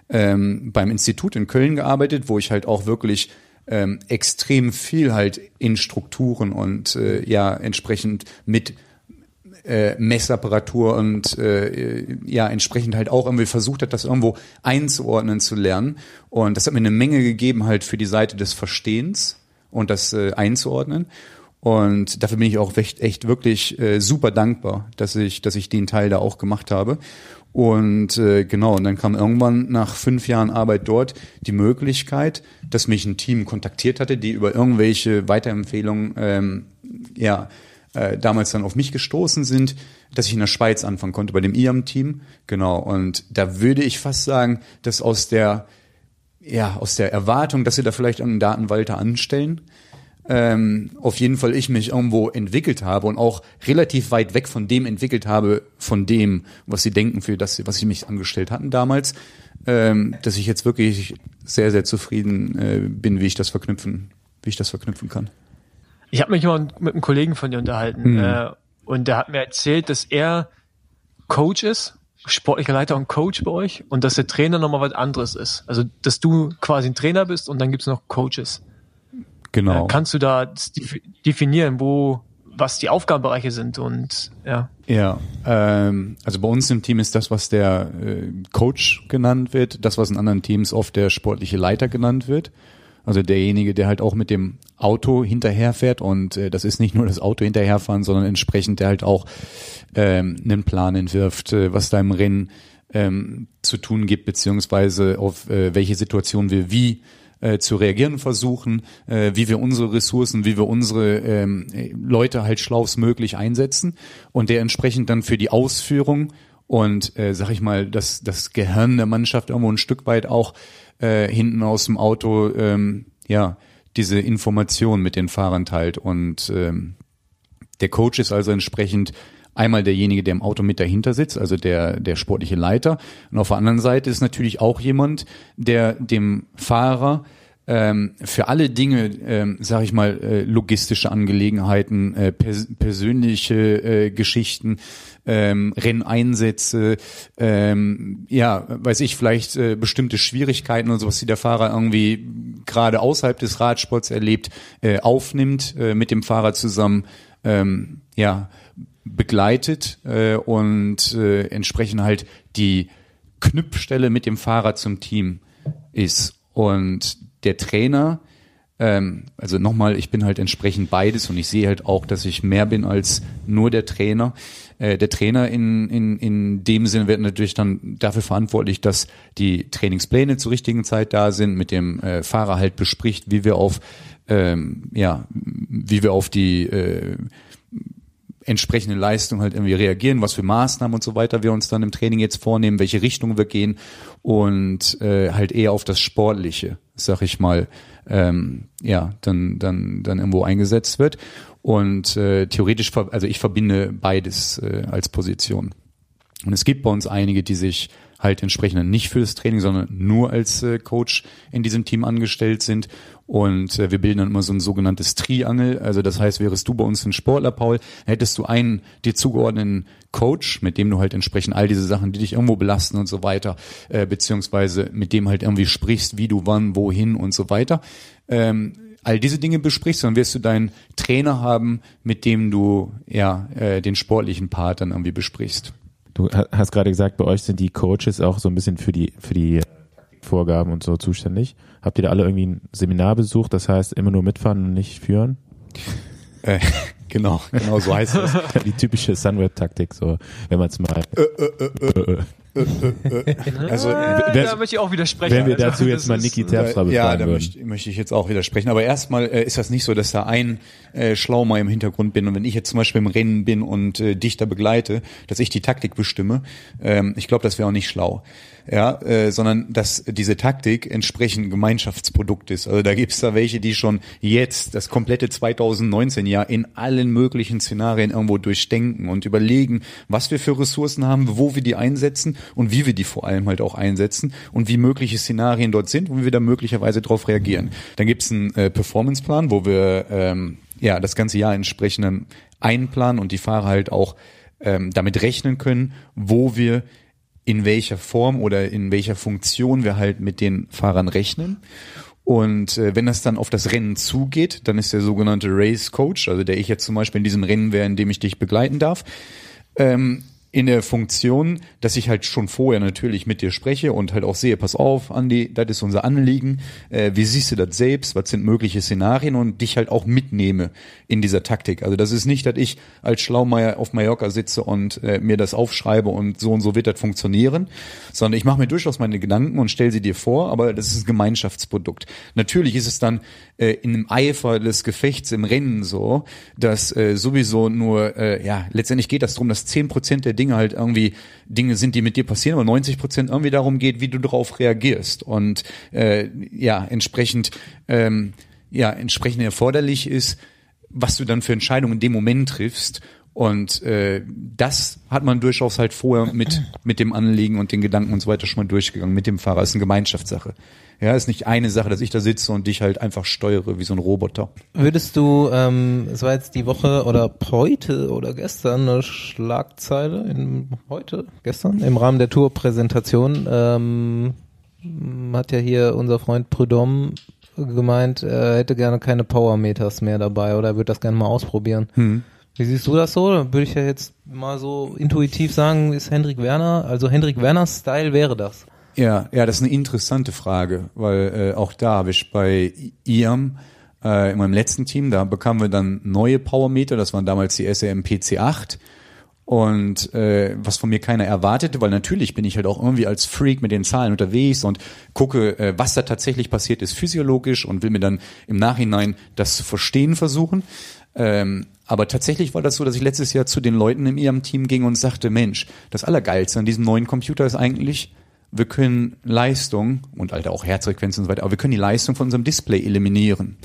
ähm, beim Institut in Köln gearbeitet, wo ich halt auch wirklich ähm, extrem viel halt in Strukturen und äh, ja entsprechend mit äh, Messapparatur und äh, ja entsprechend halt auch irgendwie versucht hat, das irgendwo einzuordnen zu lernen. Und das hat mir eine Menge gegeben halt für die Seite des Verstehens und das äh, einzuordnen. Und dafür bin ich auch echt, echt wirklich äh, super dankbar, dass ich, dass ich den Teil da auch gemacht habe. Und äh, genau, und dann kam irgendwann nach fünf Jahren Arbeit dort die Möglichkeit, dass mich ein Team kontaktiert hatte, die über irgendwelche Weiterempfehlungen ähm, ja äh, damals dann auf mich gestoßen sind, dass ich in der Schweiz anfangen konnte bei dem IAM-Team. Genau, und da würde ich fast sagen, dass aus der ja aus der Erwartung, dass sie da vielleicht einen Datenwalter anstellen, ähm, auf jeden Fall ich mich irgendwo entwickelt habe und auch relativ weit weg von dem entwickelt habe, von dem, was sie denken, für das, was sie mich angestellt hatten damals, ähm, dass ich jetzt wirklich sehr, sehr zufrieden äh, bin, wie ich das verknüpfen, wie ich das verknüpfen kann. Ich habe mich mal mit einem Kollegen von dir unterhalten Mhm. äh, und der hat mir erzählt, dass er Coach ist, sportlicher Leiter und Coach bei euch und dass der Trainer nochmal was anderes ist. Also dass du quasi ein Trainer bist und dann gibt's noch Coaches. Genau. Äh, kannst du da definieren, wo was die Aufgabenbereiche sind und ja. Ja, ähm, also bei uns im Team ist das, was der äh, Coach genannt wird, das, was in anderen Teams oft der sportliche Leiter genannt wird. Also derjenige, der halt auch mit dem Auto hinterherfährt und äh, das ist nicht nur das Auto hinterherfahren, sondern entsprechend der halt auch ähm, einen Plan entwirft, äh, was da im Rennen ähm, zu tun gibt, beziehungsweise auf äh, welche Situation wir wie äh, zu reagieren versuchen, äh, wie wir unsere Ressourcen, wie wir unsere ähm, äh, Leute halt schlaustmöglich einsetzen und der entsprechend dann für die Ausführung und äh, sag ich mal, das, das Gehirn der Mannschaft irgendwo ein Stück weit auch äh, hinten aus dem Auto ähm, ja diese Information mit den Fahrern teilt und ähm, der Coach ist also entsprechend einmal derjenige, der im Auto mit dahinter sitzt, also der, der sportliche Leiter. Und auf der anderen Seite ist natürlich auch jemand, der dem Fahrer ähm, für alle Dinge, ähm, sage ich mal, äh, logistische Angelegenheiten, äh, pers persönliche äh, Geschichten, ähm, Renneinsätze, ähm, ja, weiß ich, vielleicht äh, bestimmte Schwierigkeiten und sowas, die der Fahrer irgendwie gerade außerhalb des Radsports erlebt, äh, aufnimmt, äh, mit dem Fahrer zusammen, ähm, ja, begleitet äh, und äh, entsprechend halt die Knüpfstelle mit dem Fahrer zum Team ist. Und der Trainer, ähm, also nochmal, ich bin halt entsprechend beides und ich sehe halt auch, dass ich mehr bin als nur der Trainer. Äh, der Trainer in, in, in dem Sinne wird natürlich dann dafür verantwortlich, dass die Trainingspläne zur richtigen Zeit da sind, mit dem äh, Fahrer halt bespricht, wie wir auf ähm, ja, wie wir auf die äh, entsprechende Leistung halt irgendwie reagieren, was für Maßnahmen und so weiter wir uns dann im Training jetzt vornehmen, welche Richtung wir gehen und äh, halt eher auf das Sportliche, sag ich mal, ähm, ja, dann, dann, dann irgendwo eingesetzt wird. Und äh, theoretisch, also ich verbinde beides äh, als Position. Und es gibt bei uns einige, die sich halt entsprechend nicht für das Training, sondern nur als äh, Coach in diesem Team angestellt sind. Und äh, wir bilden dann immer so ein sogenanntes Triangel. Also das heißt, wärest du bei uns ein Sportler, Paul, hättest du einen dir zugeordneten Coach, mit dem du halt entsprechend all diese Sachen, die dich irgendwo belasten und so weiter, äh, beziehungsweise mit dem halt irgendwie sprichst, wie du wann, wohin und so weiter. Ähm, all diese Dinge besprichst, dann wirst du deinen Trainer haben, mit dem du ja äh, den sportlichen Part dann irgendwie besprichst. Du ha- hast gerade gesagt, bei euch sind die Coaches auch so ein bisschen für die, für die äh, Vorgaben und so zuständig. Habt ihr da alle irgendwie ein Seminar besucht, das heißt immer nur mitfahren und nicht führen? *laughs* Äh, genau, genau so heißt das. *laughs* Die typische Sunweb-Taktik, so, wenn man es mal. Also Äh, wer- da möchte ich auch widersprechen. Wenn wir Also, dazu jetzt mal Niki Terpstra ja, befragen da würden. möchte, möchte ich jetzt auch widersprechen. Aber erstmal äh, ist das nicht so, dass da ein äh, Schlaumer im Hintergrund bin und wenn ich jetzt zum Beispiel im Rennen bin und äh, dich da begleite, dass ich die Taktik bestimme. Ähm, ich glaube, das wäre auch nicht schlau. Ja, äh, sondern dass diese Taktik entsprechend Gemeinschaftsprodukt ist. Also da gibt's da welche, die schon jetzt das komplette 2019 Jahr in allen möglichen Szenarien irgendwo durchdenken und überlegen, was wir für Ressourcen haben, wo wir die einsetzen und wie wir die vor allem halt auch einsetzen und wie mögliche Szenarien dort sind und wie wir da möglicherweise darauf reagieren. Dann gibt's einen äh, Performanceplan, wo wir ähm, ja das ganze Jahr entsprechend einplanen und die Fahrer halt auch ähm, damit rechnen können, wo wir in welcher Form oder in welcher Funktion wir halt mit den Fahrern rechnen. Und äh, wenn das dann auf das Rennen zugeht, dann ist der sogenannte Race Coach, also der ich jetzt zum Beispiel in diesem Rennen wäre, in dem ich dich begleiten darf, ähm, in der Funktion, dass ich halt schon vorher natürlich mit dir spreche und halt auch sehe, pass auf, Andi, das ist unser Anliegen, äh, wie siehst du das selbst, was sind mögliche Szenarien und dich halt auch mitnehme in dieser Taktik. Also das ist nicht, dass ich als Schlaumeier auf Mallorca sitze und äh, mir das aufschreibe und so und so wird das funktionieren, sondern ich mache mir durchaus meine Gedanken und stelle sie dir vor, aber das ist ein Gemeinschaftsprodukt. Natürlich ist es dann äh, in dem Eifer des Gefechts im Rennen so, dass äh, sowieso nur, äh, ja, letztendlich geht das darum, dass 10% der Dinge halt irgendwie Dinge sind, die mit dir passieren, aber 90% irgendwie darum geht, wie du darauf reagierst. Und äh, ja, entsprechend, ähm, ja, entsprechend erforderlich ist, was du dann für Entscheidungen in dem Moment triffst. Und äh, das hat man durchaus halt vorher mit, mit dem Anliegen und den Gedanken und so weiter schon mal durchgegangen mit dem Fahrer. Ist eine Gemeinschaftssache. Ja, ist nicht eine Sache, dass ich da sitze und dich halt einfach steuere wie so ein Roboter. Würdest du, ähm, es war jetzt die Woche oder heute oder gestern eine Schlagzeile, in, heute, gestern, im Rahmen der Tourpräsentation, ähm, hat ja hier unser Freund Prudhomme gemeint, er hätte gerne keine Powermeters mehr dabei oder er würde das gerne mal ausprobieren. Wie siehst du das so? Da würde ich ja jetzt mal so intuitiv sagen, ist Hendrik Werner, also Hendrik Werners Style wäre das. Ja, ja, das ist eine interessante Frage, weil äh, auch da habe ich bei IAM äh, in meinem letzten Team, da bekamen wir dann neue Powermeter, das waren damals die SRM PC8 und äh, was von mir keiner erwartete, weil natürlich bin ich halt auch irgendwie als Freak mit den Zahlen unterwegs und gucke, äh, was da tatsächlich passiert ist physiologisch und will mir dann im Nachhinein das zu verstehen versuchen. Ähm, aber tatsächlich war das so, dass ich letztes Jahr zu den Leuten in ihrem Team ging und sagte, Mensch, das Allergeilste an diesem neuen Computer ist eigentlich, wir können Leistung und Alter auch Herzfrequenzen und so weiter, aber wir können die Leistung von unserem Display eliminieren.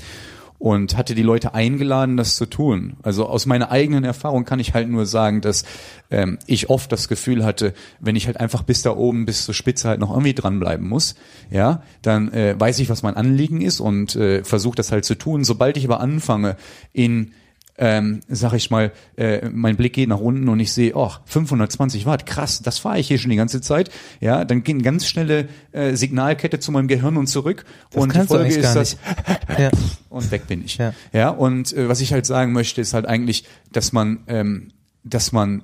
Und hatte die Leute eingeladen, das zu tun. Also aus meiner eigenen Erfahrung kann ich halt nur sagen, dass ähm, ich oft das Gefühl hatte, wenn ich halt einfach bis da oben, bis zur Spitze halt noch irgendwie dranbleiben muss, ja, dann äh, weiß ich, was mein Anliegen ist und äh, versuche das halt zu tun. Sobald ich aber anfange, in ähm, sag ich mal, äh, mein Blick geht nach unten und ich sehe, oh, 520 Watt, krass, das fahre ich hier schon die ganze Zeit. Ja, dann geht eine ganz schnelle äh, Signalkette zu meinem Gehirn und zurück. Das und die Folge ist gar das, Ja. *laughs* und weg bin ich. Ja. Ja, und äh, was ich halt sagen möchte, ist halt eigentlich, dass man, ähm, dass man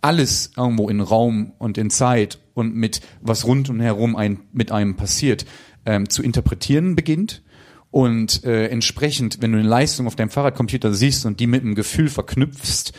alles irgendwo in Raum und in Zeit und mit was rund und herum ein, mit einem passiert, ähm, zu interpretieren beginnt. Und äh, entsprechend, wenn du eine Leistung auf deinem Fahrradcomputer siehst und die mit einem Gefühl verknüpfst,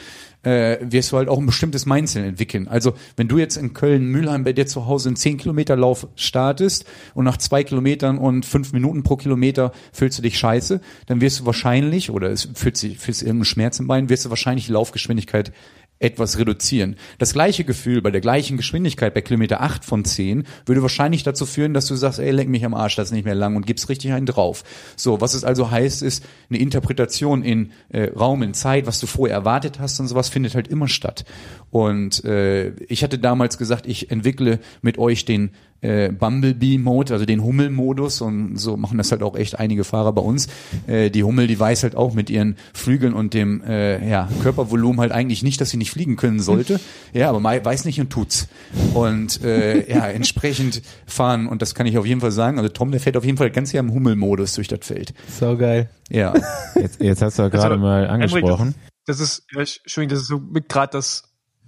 äh, wirst du halt auch ein bestimmtes Mindset entwickeln. Also wenn du jetzt in Köln-Mülheim bei dir zu Hause einen 10 Kilometer Lauf startest und nach zwei Kilometern und fünf Minuten pro Kilometer fühlst du dich scheiße, dann wirst du wahrscheinlich, oder es fühlt sich, fühlst irgendeinen Schmerz im Bein, wirst du wahrscheinlich die Laufgeschwindigkeit etwas reduzieren. Das gleiche Gefühl bei der gleichen Geschwindigkeit bei Kilometer 8 von 10 würde wahrscheinlich dazu führen, dass du sagst, ey, leck mich am Arsch, das ist nicht mehr lang und gibst richtig einen drauf. So, was es also heißt, ist eine Interpretation in äh, Raum, in Zeit, was du vorher erwartet hast und sowas findet halt immer statt. Und äh, ich hatte damals gesagt, ich entwickle mit euch den äh, Bumblebee-Mode, also den Hummel-Modus und so machen das halt auch echt einige Fahrer bei uns. Äh, die Hummel, die weiß halt auch mit ihren Flügeln und dem äh, ja, Körpervolumen halt eigentlich nicht, dass sie nicht fliegen können sollte. Ja, aber weiß nicht und tut's. Und äh, ja, *laughs* entsprechend fahren und das kann ich auf jeden Fall sagen. Also Tom, der fährt auf jeden Fall ganz hier im Hummel-Modus durch das Feld. So geil. Ja. *laughs* Jetzt, jetzt hast du ja gerade Also, mal angesprochen. Das ist, ja, Entschuldigung, das ist so mit gerade das,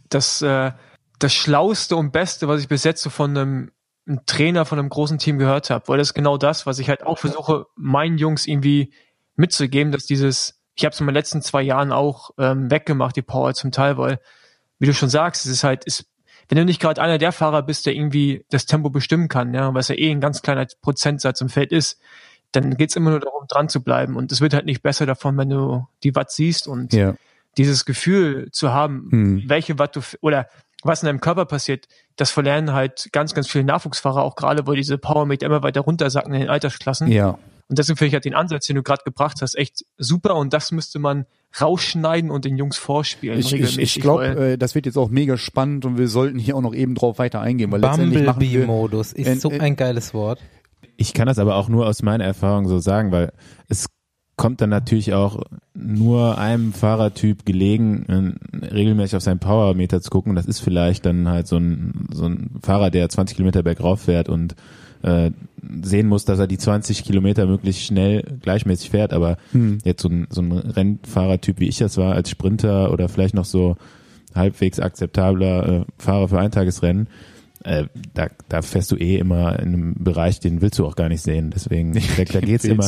das, äh, das Schlauste und Beste, was ich bis jetzt so von einem, einem Trainer von einem großen Team gehört habe, weil das ist genau das, was ich halt auch versuche, meinen Jungs irgendwie mitzugeben, dass dieses, ich habe es in den letzten zwei Jahren auch ähm, weggemacht, die Power zum Teil, weil, wie du schon sagst, es ist halt, ist, wenn du nicht gerade einer der Fahrer bist, der irgendwie das Tempo bestimmen kann, ja, was ja eh ein ganz kleiner Prozentsatz im Feld ist, dann geht's immer nur darum, dran zu bleiben. Und es wird halt nicht besser davon, wenn du die Watt siehst und Ja. dieses Gefühl zu haben, Hm. welche Watt du oder was in deinem Körper passiert, das verlernen halt ganz, ganz viele Nachwuchsfahrer auch gerade, weil diese Powermeter immer weiter runtersacken in den Altersklassen. Ja. Und deswegen finde ich halt den Ansatz, den du gerade gebracht hast, echt super und das müsste man rausschneiden und den Jungs vorspielen. Ich, ich, ich glaube, äh, das wird jetzt auch mega spannend und wir sollten hier auch noch eben drauf weiter eingehen, weil Bumblebee-Modus ist Äh, so ein geiles Wort. Ich kann das aber auch nur aus meiner Erfahrung so sagen, weil es kommt dann natürlich auch nur einem Fahrertyp gelegen, äh, regelmäßig auf seinen Powermeter zu gucken. Das ist vielleicht dann halt so ein, so ein Fahrer, der 20 Kilometer bergauf fährt und äh, sehen muss, dass er die 20 Kilometer möglichst schnell gleichmäßig fährt. Aber jetzt so ein, so ein Rennfahrertyp, wie ich das war, als Sprinter oder vielleicht noch so halbwegs akzeptabler äh, Fahrer für Eintagesrennen, äh, da, da fährst du eh immer in einem Bereich, den willst du auch gar nicht sehen. Deswegen, *laughs* da, da geht's immer,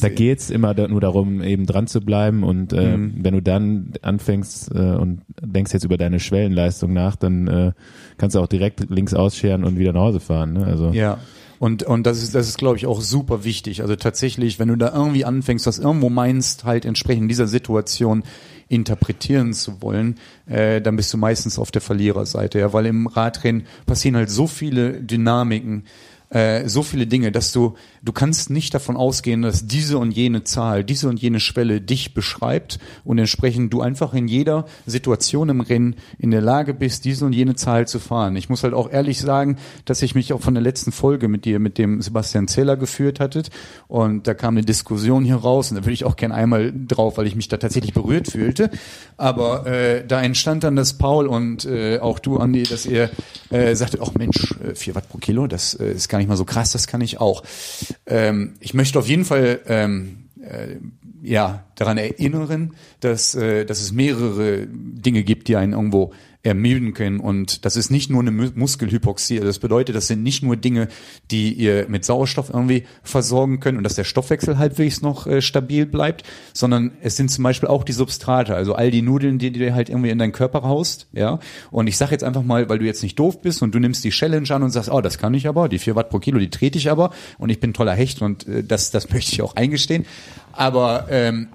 da geht's immer nur darum, eben dran zu bleiben und äh, Mhm. wenn du dann anfängst äh, und denkst jetzt über deine Schwellenleistung nach, dann äh, kannst du auch direkt links ausscheren und wieder nach Hause fahren. Ne? Also Ja. Und, und das ist, das ist, glaube ich, auch super wichtig. Also tatsächlich, wenn du da irgendwie anfängst, was irgendwo meinst, halt entsprechend dieser Situation interpretieren zu wollen, äh, dann bist du meistens auf der Verliererseite, ja, weil im Radrennen passieren halt so viele Dynamiken, äh, so viele Dinge, dass du, du kannst nicht davon ausgehen, dass diese und jene Zahl, diese und jene Schwelle dich beschreibt und entsprechend du einfach in jeder Situation im Rennen in der Lage bist, diese und jene Zahl zu fahren. Ich muss halt auch ehrlich sagen, dass ich mich auch von der letzten Folge mit dir, mit dem Sebastian Zeller geführt hattet und da kam eine Diskussion hier raus und da würde ich auch gern einmal drauf, weil ich mich da tatsächlich berührt fühlte. Aber äh, da entstand dann das Paul und äh, auch du, Andi, dass ihr äh, sagtet, ach Mensch, äh, 4 Watt pro Kilo, das äh, ist gar nicht mal so krass, das kann ich auch. Ähm, ich möchte auf jeden Fall ähm, äh, ja daran erinnern, dass, äh, dass es mehrere Dinge gibt, die einen irgendwo ermüden können. Und das ist nicht nur eine Mu- Muskelhypoxie. Also Das bedeutet, das sind nicht nur Dinge, die ihr mit Sauerstoff irgendwie versorgen könnt und dass der Stoffwechsel halbwegs noch äh, stabil bleibt, sondern es sind zum Beispiel auch die Substrate, also all die Nudeln, die, die du halt irgendwie in deinen Körper haust. Ja. Und ich sage jetzt einfach mal, weil du jetzt nicht doof bist und du nimmst die Challenge an und sagst, oh, das kann ich aber, die 4 Watt pro Kilo, die trete ich aber und ich bin toller Hecht und äh, das, das *laughs* möchte ich auch eingestehen. Aber ähm,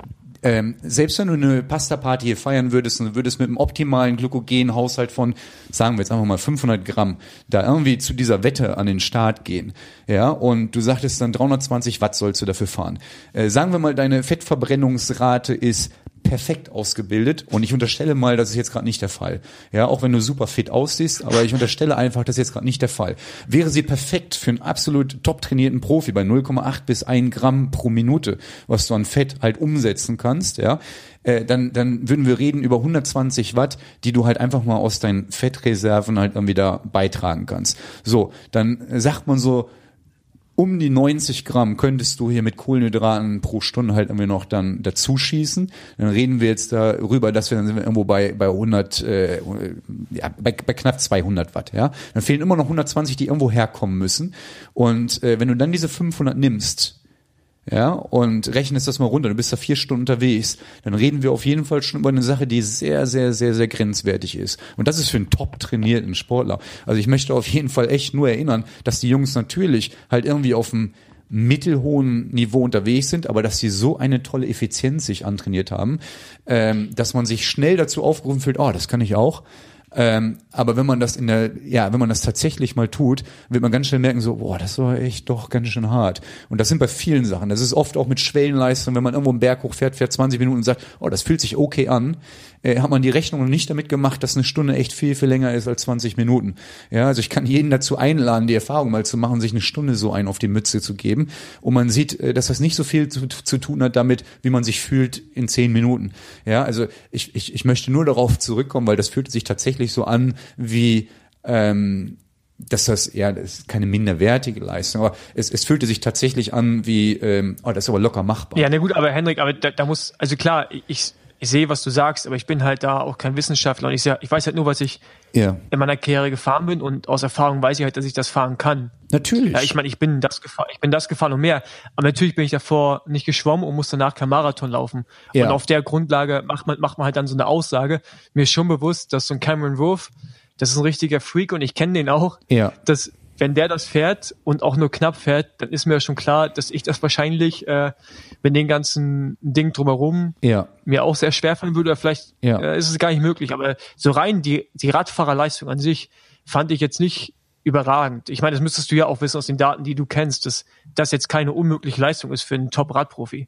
ähm, selbst wenn du eine Pasta-Party hier feiern würdest und würdest mit einem optimalen Glykogenhaushalt von, sagen wir jetzt einfach mal 500 Gramm, da irgendwie zu dieser Wette an den Start gehen, ja, und du sagtest dann 320 Watt sollst du dafür fahren. Äh, sagen wir mal, deine Fettverbrennungsrate ist perfekt ausgebildet und ich unterstelle mal, das ist jetzt gerade nicht der Fall. Ja, auch wenn du super fit aussiehst, aber ich unterstelle einfach, das ist jetzt gerade nicht der Fall. Wäre sie perfekt für einen absolut top trainierten Profi bei 0,8 bis 1 Gramm pro Minute, was du an Fett halt umsetzen kannst, ja, äh, dann, dann würden wir reden über 120 Watt, die du halt einfach mal aus deinen Fettreserven halt irgendwie da beitragen kannst. So, dann sagt man so, um die 90 Gramm könntest du hier mit Kohlenhydraten pro Stunde halt irgendwie noch dann dazu schießen. Dann reden wir jetzt darüber, dass wir dann irgendwo bei bei 100, äh, ja, bei, bei knapp 200 Watt. Ja, dann fehlen immer noch 120, die irgendwo herkommen müssen. Und äh, wenn du dann diese 500 nimmst, ja, und rechnest das mal runter, du bist da vier Stunden unterwegs, dann reden wir auf jeden Fall schon über eine Sache, die sehr, sehr, sehr, sehr grenzwertig ist. Und das ist für einen top trainierten Sportler. Also ich möchte auf jeden Fall echt nur erinnern, dass die Jungs natürlich halt irgendwie auf dem mittelhohen Niveau unterwegs sind, aber dass sie so eine tolle Effizienz sich antrainiert haben, ähm, dass man sich schnell dazu aufgerufen fühlt, oh, das kann ich auch. Ähm, aber wenn man das in der, ja, wenn man das tatsächlich mal tut, wird man ganz schnell merken, so, boah, das war echt doch ganz schön hart. Und das sind bei vielen Sachen. Das ist oft auch mit Schwellenleistung, wenn man irgendwo einen Berg hochfährt, fährt 20 Minuten und sagt, oh, das fühlt sich okay an, äh, hat man die Rechnung noch nicht damit gemacht, dass eine Stunde echt viel, viel länger ist als 20 Minuten. Ja, also ich kann jeden dazu einladen, die Erfahrung mal zu machen, sich eine Stunde so ein auf die Mütze zu geben. Und man sieht, äh, dass das nicht so viel zu, zu tun hat damit, wie man sich fühlt in 10 Minuten. Ja, also ich, ich, ich möchte nur darauf zurückkommen, weil das fühlt sich tatsächlich so an, wie ähm, dass das ja das ist keine minderwertige Leistung, aber es, es fühlte sich tatsächlich an wie ähm, oh, das ist aber locker machbar. Ja, na gut, aber Henrik, aber da, da muss also klar, ich ich sehe, was du sagst, aber ich bin halt da auch kein Wissenschaftler und ich, seh, ich weiß halt nur, was ich ja. in meiner Karriere gefahren bin und aus Erfahrung weiß ich halt, dass ich das fahren kann. Natürlich. Ja, ich meine, ich bin das gefahren, ich bin das gefahren und mehr. Aber natürlich bin ich davor nicht geschwommen und muss danach kein Marathon laufen. Ja. Und auf der Grundlage macht man, macht man halt dann so eine Aussage. Mir ist schon bewusst, dass so ein Cameron Wolf, das ist ein richtiger Freak und ich kenne den auch. Ja. Dass wenn der das fährt und auch nur knapp fährt, dann ist mir schon klar, dass ich das wahrscheinlich äh, mit den ganzen Ding drumherum Ja. mir auch sehr schwer fallen würde. Oder vielleicht Ja. äh, ist es gar nicht möglich. Aber so rein die, die Radfahrerleistung an sich fand ich jetzt nicht überragend. Ich meine, das müsstest du ja auch wissen aus den Daten, die du kennst, dass das jetzt keine unmögliche Leistung ist für einen Top-Radprofi.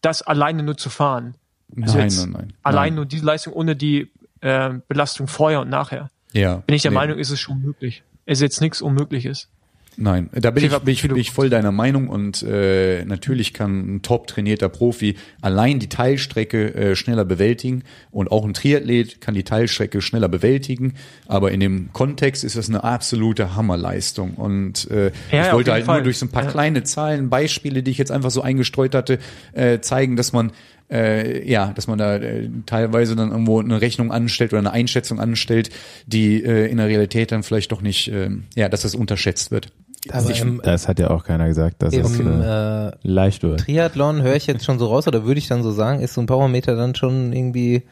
Das alleine nur zu fahren. Also Nein, nein, nein. Allein Nein. nur diese Leistung ohne die äh, Belastung vorher und nachher. Ja. Bin ich der Nee. Meinung, ist es schon möglich. Es ist jetzt nichts Unmögliches. Nein, da bin ich, bin ich, bin ich voll deiner Meinung und äh, natürlich kann ein top trainierter Profi allein die Teilstrecke äh, schneller bewältigen und auch ein Triathlet kann die Teilstrecke schneller bewältigen, aber in dem Kontext ist das eine absolute Hammerleistung und äh, Ja, ich wollte halt Fall. nur durch so ein paar Ja. kleine Zahlen, Beispiele, die ich jetzt einfach so eingestreut hatte, äh, zeigen, dass man äh, ja, dass man da äh, teilweise dann irgendwo eine Rechnung anstellt oder eine Einschätzung anstellt, die äh, in der Realität dann vielleicht doch nicht, äh, ja, dass das unterschätzt wird. Aber im, Das hat ja auch keiner gesagt, dass es im äh, äh, leicht wird. Triathlon höre ich jetzt schon so raus, oder würde ich dann so sagen, ist so ein Powermeter dann schon irgendwie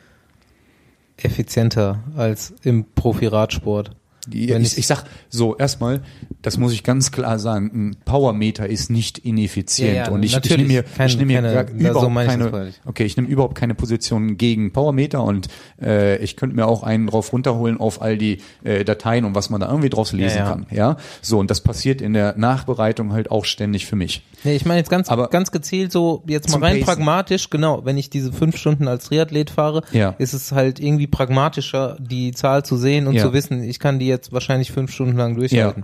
effizienter als im Profi-Radsport. Ich, ich- ich sag so, erstmal, das muss ich ganz klar sagen, ein Powermeter ist nicht ineffizient. Ja, ja, und ich, ich nehme mir, Kein- ich nehme mir keine- so überhaupt das keine, okay, ich nehme überhaupt keine Position gegen Powermeter und äh, ich könnte mir auch einen drauf runterholen auf all die äh, Dateien und was man da irgendwie draus lesen Ja, kann. Ja, so und das passiert in der Nachbereitung halt auch ständig für mich. Nee, ich meine jetzt ganz, Aber ganz gezielt so, jetzt mal rein Pacen. pragmatisch, genau, wenn ich diese fünf Stunden als Triathlet fahre, ist es halt irgendwie pragmatischer, die Zahl zu sehen und zu wissen, ich kann die jetzt wahrscheinlich fünf Stunden lang durchhalten.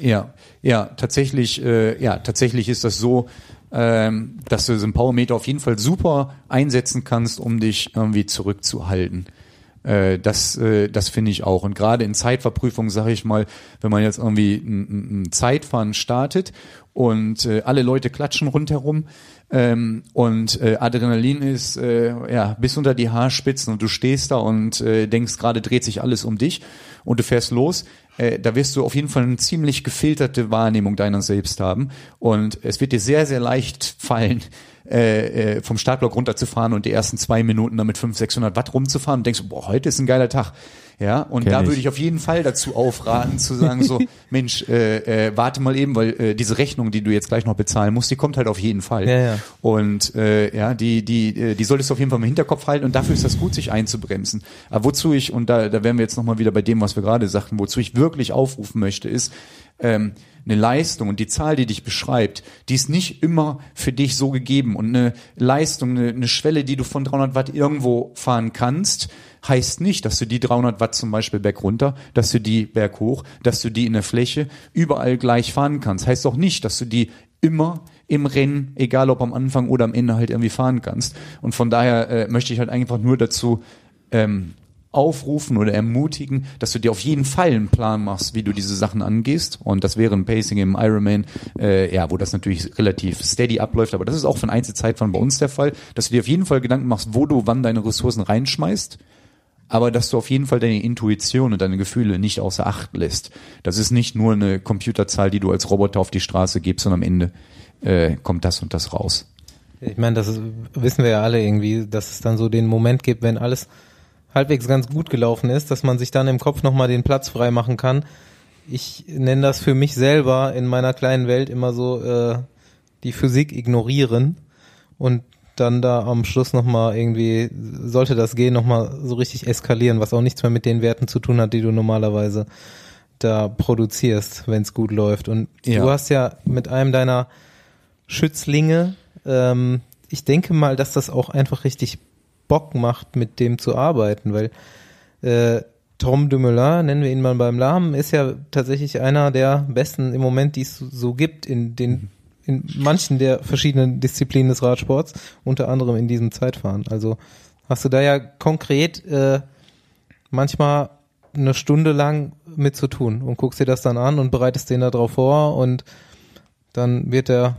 Ja, ja, tatsächlich, äh, ja, tatsächlich ist das so, ähm, dass du so einen Powermeter auf jeden Fall super einsetzen kannst, um dich irgendwie zurückzuhalten. Äh, das, äh, das finde ich auch. Und gerade in Zeitverprüfung, sage ich mal, wenn man jetzt irgendwie ein, ein- Zeitfahren startet und äh, alle Leute klatschen rundherum ähm, und äh, Adrenalin ist äh, ja bis unter die Haarspitzen und du stehst da und äh, denkst, gerade dreht sich alles um dich und du fährst los, äh, da wirst du auf jeden Fall eine ziemlich gefilterte Wahrnehmung deiner selbst haben und es wird dir sehr, sehr leicht fallen, äh, äh, vom Startblock runterzufahren und die ersten zwei Minuten damit 500, 600 Watt rumzufahren und denkst, boah, heute ist ein geiler Tag. Ja, und Kenn da würde ich auf jeden Fall dazu aufraten, zu sagen so, *laughs* Mensch, äh, äh, warte mal eben, weil äh, diese Rechnung, die du jetzt gleich noch bezahlen musst, die kommt halt auf jeden Fall. Ja, ja. Und äh, ja, die, die, äh, die solltest du auf jeden Fall im Hinterkopf halten und dafür ist das gut, sich einzubremsen. Aber wozu ich, und da, da wären wir jetzt nochmal wieder bei dem, was wir gerade sagten, wozu ich wirklich aufrufen möchte, ist, ähm, eine Leistung und die Zahl, die dich beschreibt, die ist nicht immer für dich so gegeben. Und eine Leistung, eine, eine Schwelle, die du von 300 Watt irgendwo fahren kannst, heißt nicht, dass du die 300 Watt zum Beispiel berg runter, dass du die berg hoch, dass du die in der Fläche überall gleich fahren kannst. Heißt auch nicht, dass du die immer im Rennen, egal ob am Anfang oder am Ende halt irgendwie fahren kannst. Und von daher äh, möchte ich halt einfach nur dazu ähm, aufrufen oder ermutigen, dass du dir auf jeden Fall einen Plan machst, wie du diese Sachen angehst. Und das wäre ein Pacing im Ironman, äh, ja, wo das natürlich relativ steady abläuft, aber das ist auch von Einzelzeitfahren bei uns der Fall, dass du dir auf jeden Fall Gedanken machst, wo du wann deine Ressourcen reinschmeißt. aber dass du auf jeden Fall deine Intuition und deine Gefühle nicht außer Acht lässt. Das ist nicht nur eine Computerzahl, die du als Roboter auf die Straße gibst, sondern am Ende äh, kommt das und das raus. Ich meine, das ist, wissen wir ja alle irgendwie, dass es dann so den Moment gibt, wenn alles halbwegs ganz gut gelaufen ist, dass man sich dann im Kopf nochmal den Platz frei machen kann. Ich nenne das für mich selber in meiner kleinen Welt immer so äh, die Physik ignorieren und dann da am Schluss nochmal irgendwie, sollte das gehen, nochmal so richtig eskalieren, was auch nichts mehr mit den Werten zu tun hat, die du normalerweise da produzierst, wenn es gut läuft. Und Ja. du hast ja mit einem deiner Schützlinge, ähm, ich denke mal, dass das auch einfach richtig Bock macht, mit dem zu arbeiten, weil äh, Tom Dumoulin, nennen wir ihn mal beim Namen, ist ja tatsächlich einer der besten im Moment, die es so gibt in den in manchen der verschiedenen Disziplinen des Radsports, unter anderem in diesem Zeitfahren. Also hast du da ja konkret äh, manchmal eine Stunde lang mit zu tun und guckst dir das dann an und bereitest den da drauf vor und dann wird er,